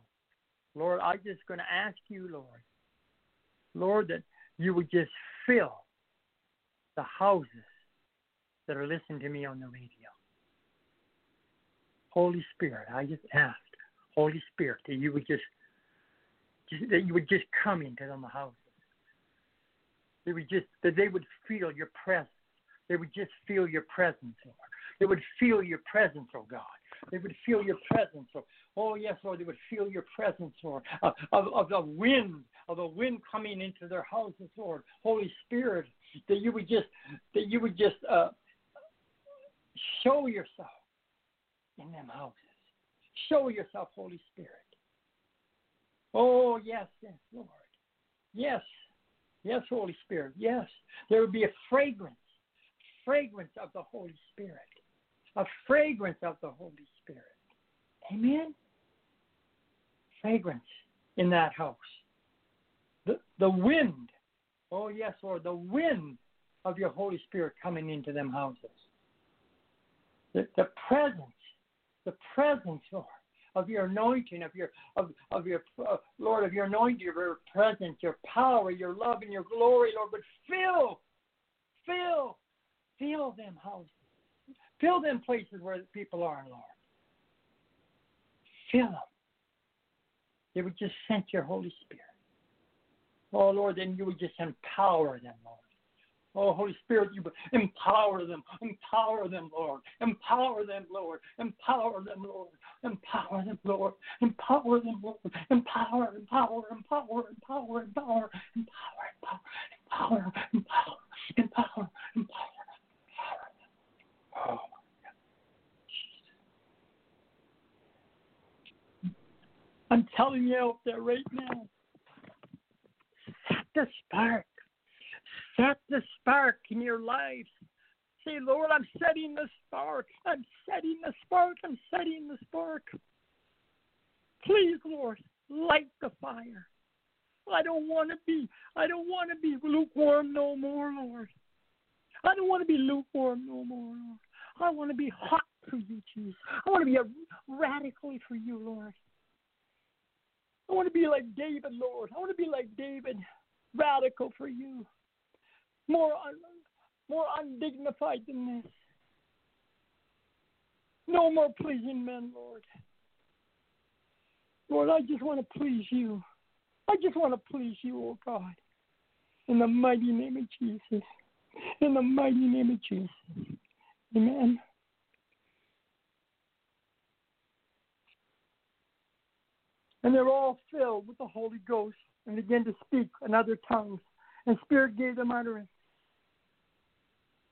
Lord, I'm just going to ask you, Lord, Lord, that you would just fill the houses that are listening to me on the radio. Holy Spirit, I just asked, Holy Spirit, that you would just, just that you would just come into them houses. They would just that they would feel your presence. They would just feel your presence, Lord. They would feel your presence, oh God. They would feel your presence. Oh, oh yes, Lord, they would feel your presence, Lord, of, of, of the wind, of the wind coming into their houses, Lord. Holy Spirit, that you would just, that you would just uh, show yourself in them houses. Show yourself, Holy Spirit. Oh yes, yes, Lord. Yes, yes, Holy Spirit. Yes, there would be a fragrance, fragrance of the Holy Spirit a fragrance of the Holy Spirit. Amen? Fragrance in that house. The, the wind, oh yes, Lord, the wind of your Holy Spirit coming into them houses. The, the presence, the presence, Lord, of your anointing, of your, of, of your, uh, Lord, of your anointing, your presence, your power, your love, and your glory, Lord, but fill, fill, fill them houses. Fill them places where people are, Lord. Fill them. They would just sense your Holy Spirit. Oh, Lord, then you would just empower them, Lord. Oh, Holy Spirit, you empower them. Empower them, Lord. Empower them, Lord. Empower them, Lord. Empower them, Lord. Empower them, Lord. Empower, empower, empower, empower, empower, empower, empower, empower, empower, empower, empower. Oh, I'm telling you out there right now. Set the spark. Set the spark in your life. Say, Lord, I'm setting the spark. I'm setting the spark. I'm setting the spark. Please, Lord, light the fire. I don't want to be. I don't want to be lukewarm no more, Lord. I don't want to be lukewarm no more, Lord. I want to be hot for you, Jesus. I want to be a radically for you, Lord. I want to be like David, Lord. I want to be like David, radical for you. More, un, more undignified than this. No more pleasing men, Lord. Lord, I just want to please you. I just want to please you, oh God. In the mighty name of Jesus. In the mighty name of Jesus. Amen. And they're all filled with the Holy Ghost and began to speak in other tongues. And Spirit gave them utterance.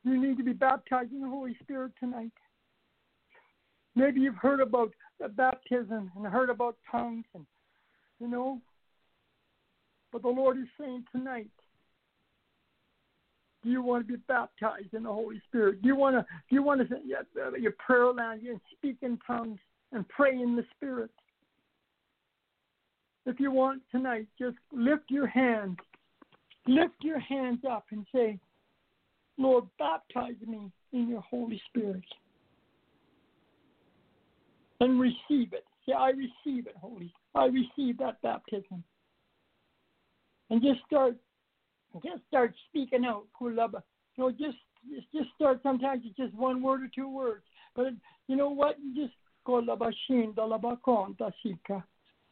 You need to be baptized in the Holy Spirit tonight. Maybe you've heard about baptism and heard about tongues and you know. But the Lord is saying tonight, do you want to be baptized in the Holy Spirit? Do you want to do you want to uh, your prayer language and speak in tongues and pray in the Spirit? If you want tonight, just lift your hands. Lift your hands up and say, Lord, baptize me in your Holy Spirit. And receive it. Say, I receive it, Holy. I receive that baptism. And just start just start speaking out. You know, just just start. Sometimes it's just one word or two words. But you know what? You just kolabashinda labakonta sika.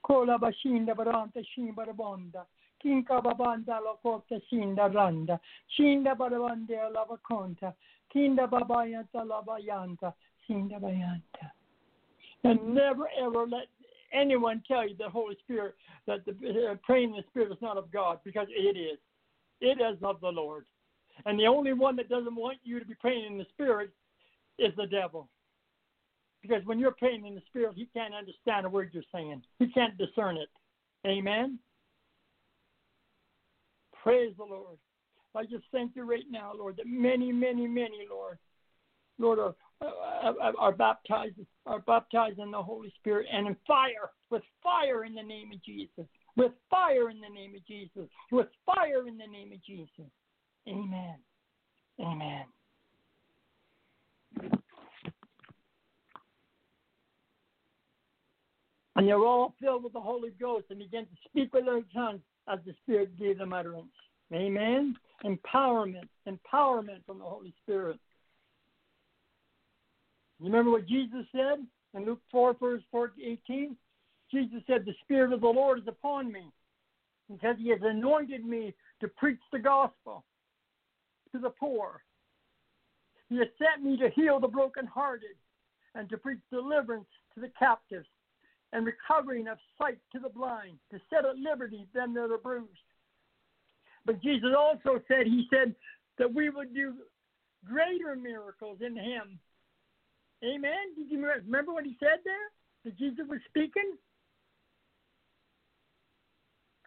Kolabashinda baranta shimbarabonda. Kinka babanda lokota sinda randa. Barabande lavakonta. Kinda babayanta labayanta. Sinda bayanta. And never ever let anyone tell you the Holy Spirit that the uh, praying in the Spirit is not of God because it is. It is of the Lord. And the only one that doesn't want you to be praying in the Spirit is the devil. Because when you're praying in the Spirit, He can't understand a word you're saying, He can't discern it. Amen? Praise the Lord. I just thank you right now, Lord, that many, many, many, Lord, Lord, are, are, are baptized, are baptized in the Holy Spirit and in fire, with fire in the name of Jesus, with fire in the name of Jesus, with fire in the name of Jesus. Amen. Amen. And they're all filled with the Holy Ghost and begin to speak with their tongues as the Spirit gave them utterance. Amen. Empowerment, empowerment from the Holy Spirit. You remember what Jesus said in Luke 4, verse 18? Jesus said, The Spirit of the Lord is upon me because he has anointed me to preach the gospel to the poor. He has sent me to heal the brokenhearted and to preach deliverance to the captives and recovering of sight to the blind, to set at liberty them that are bruised. But Jesus also said, He said that we would do greater miracles in Him. Amen. Did you remember what He said there? That Jesus was speaking?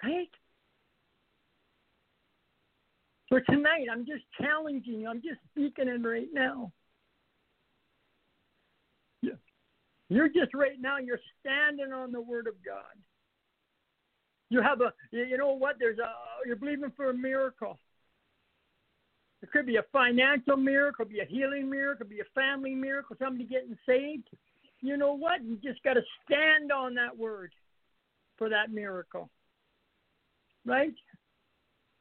Right? So tonight, I'm just challenging you. I'm just speaking it right now. You're just right now, you're standing on the Word of God. You have a, you know what? There's a, you're believing for a miracle. It could be a financial miracle, could be a healing miracle, could be a family miracle, somebody getting saved. You know what? You just got to stand on that word for that miracle. Right?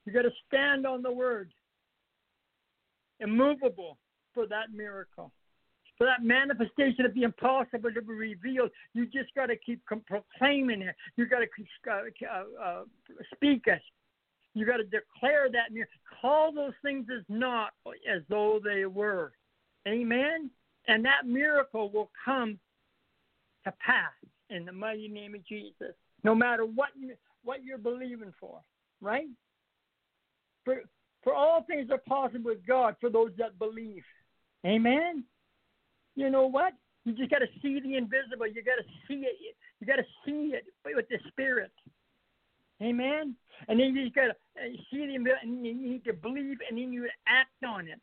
You got to stand on the word. Immovable for that miracle for that manifestation of the impossible to be revealed, you just got to keep proclaiming it. You got to uh, uh, uh, speak it. You got to declare that. And Call those things as not as though they were. Amen. And that miracle will come to pass in the mighty name of Jesus. No matter what you, what you're believing for, right? For for all things are possible with God for those that believe. Amen you know what? You just got to see the invisible. You got to see it. You got to see it with the spirit. Amen. And then you got to uh, see the invisible, and you need to believe, and then you act on it.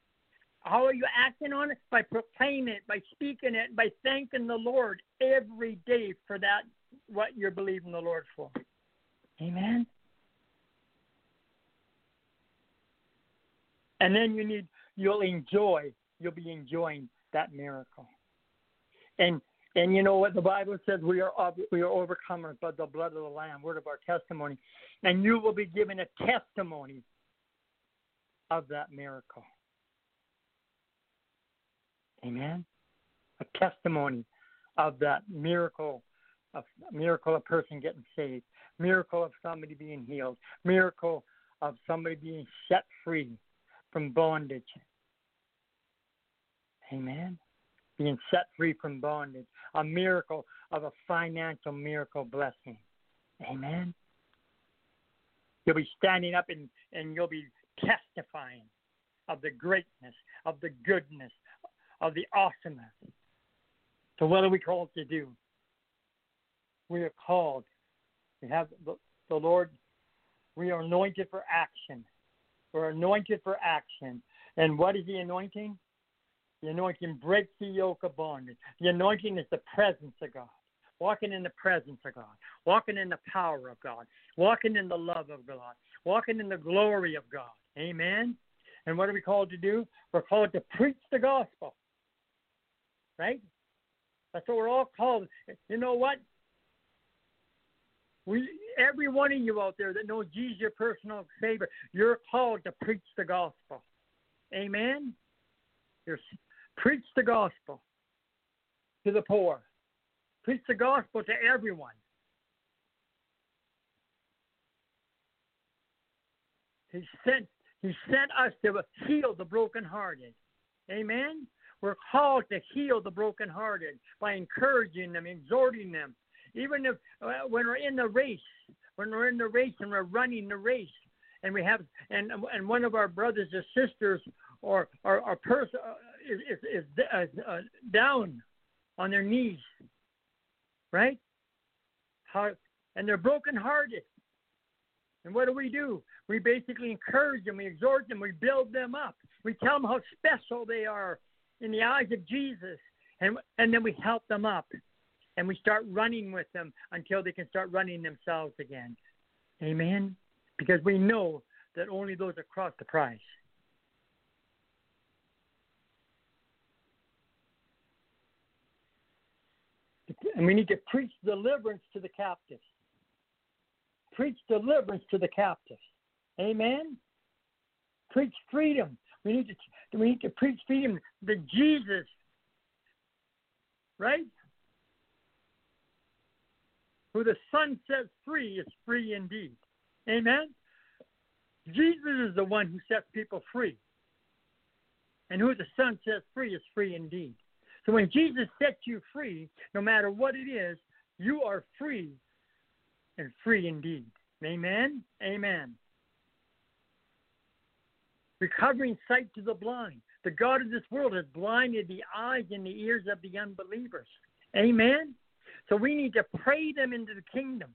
How are you acting on it? By proclaiming it, by speaking it, by thanking the Lord every day for that what you're believing the Lord for. Amen. And then you need you'll enjoy, you'll be enjoying that miracle. And and you know what the Bible says we are we are overcomers by the blood of the Lamb, word of our testimony, and you will be given a testimony of that miracle. Amen. A testimony of that miracle, a miracle of a person getting saved, miracle of somebody being healed, miracle of somebody being set free from bondage. Amen being set free from bondage, a miracle of a financial miracle blessing. Amen. You'll be standing up and, and you'll be testifying of the greatness, of the goodness, of the awesomeness. So, what are we called to do? We are called. We have the, the Lord, we are anointed for action. We're anointed for action. And what is the anointing? The anointing breaks the yoke of bondage. The anointing is the presence of God. Walking in the presence of God, walking in the power of God, walking in the love of God, walking in the glory of God. Amen. And what are we called to do? We're called to preach the gospel. Right? That's what we're all called. You know what? We, every one of you out there that knows Jesus, your personal Savior, you're called to preach the gospel. Amen. You're Preach the gospel to the poor. Preach the gospel to everyone. He sent He sent us to heal the brokenhearted. Amen. We're called to heal the brokenhearted by encouraging them, exhorting them. Even if uh, when we're in the race, when we're in the race and we're running the race, and we have and and one of our brothers or sisters or or, or person uh, is, is, is uh, down on their knees, right? And they're brokenhearted. And what do we do? We basically encourage them, we exhort them, we build them up. We tell them how special they are in the eyes of Jesus, and, and then we help them up. And we start running with them until they can start running themselves again. Amen? Because we know that only those across the price. And we need to preach deliverance to the captives. Preach deliverance to the captives. Amen. Preach freedom. We need to we need to preach freedom to Jesus. Right? Who the Son sets free is free indeed. Amen. Jesus is the one who sets people free. And who the Son sets free is free indeed. So when Jesus sets you free, no matter what it is, you are free and free indeed. Amen? Amen. Recovering sight to the blind. The God of this world has blinded the eyes and the ears of the unbelievers. Amen? So we need to pray them into the kingdom.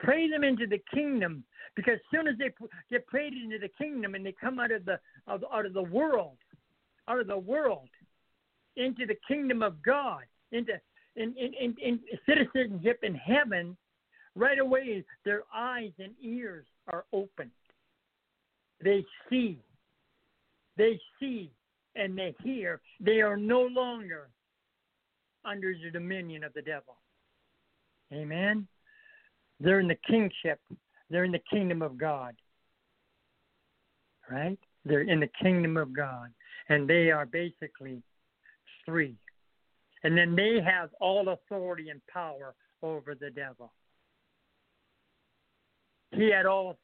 Pray them into the kingdom because as soon as they get prayed into the kingdom and they come out of the out of the world, out of the world, into the kingdom of God, into in, in, in, in citizenship in heaven, right away their eyes and ears are opened. They see. They see and they hear. They are no longer under the dominion of the devil. Amen. They're in the kingship. They're in the kingdom of God. Right? They're in the kingdom of God. And they are basically free. And then they have all authority and power over the devil. He had all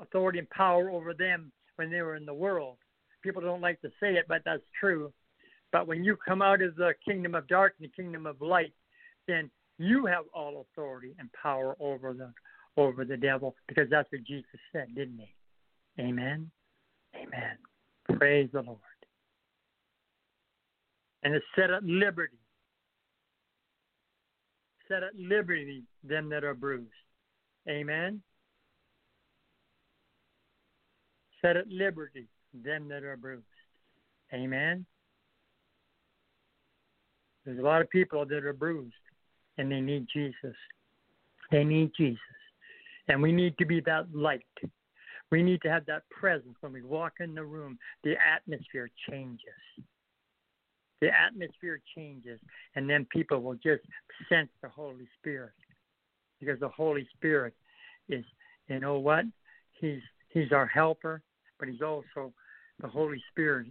authority and power over them when they were in the world. People don't like to say it, but that's true. But when you come out of the kingdom of darkness, the kingdom of light, then you have all authority and power over the over the devil because that's what Jesus said, didn't he? Amen. Amen. Praise the Lord. And to set at liberty. Set at liberty them that are bruised. Amen. Set at liberty them that are bruised. Amen. There's a lot of people that are bruised and they need Jesus. They need Jesus. And we need to be that light. We need to have that presence when we walk in the room. The atmosphere changes. The atmosphere changes, and then people will just sense the Holy Spirit because the Holy Spirit is, you know what? He's He's our helper, but He's also the Holy Spirit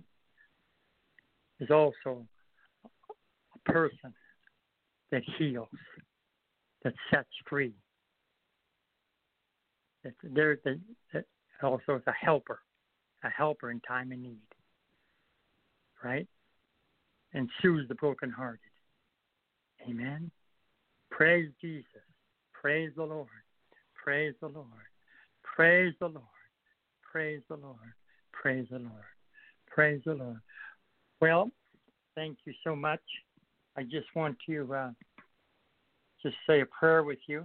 is also a person that heals, that sets free. That there, that also is a helper, a helper in time of need, right? And soothes the brokenhearted. Amen. Praise Jesus. Praise the Lord. Praise the Lord. Praise the Lord. Praise the Lord. Praise the Lord. Praise the Lord. Well, thank you so much. I just want to uh, just say a prayer with you.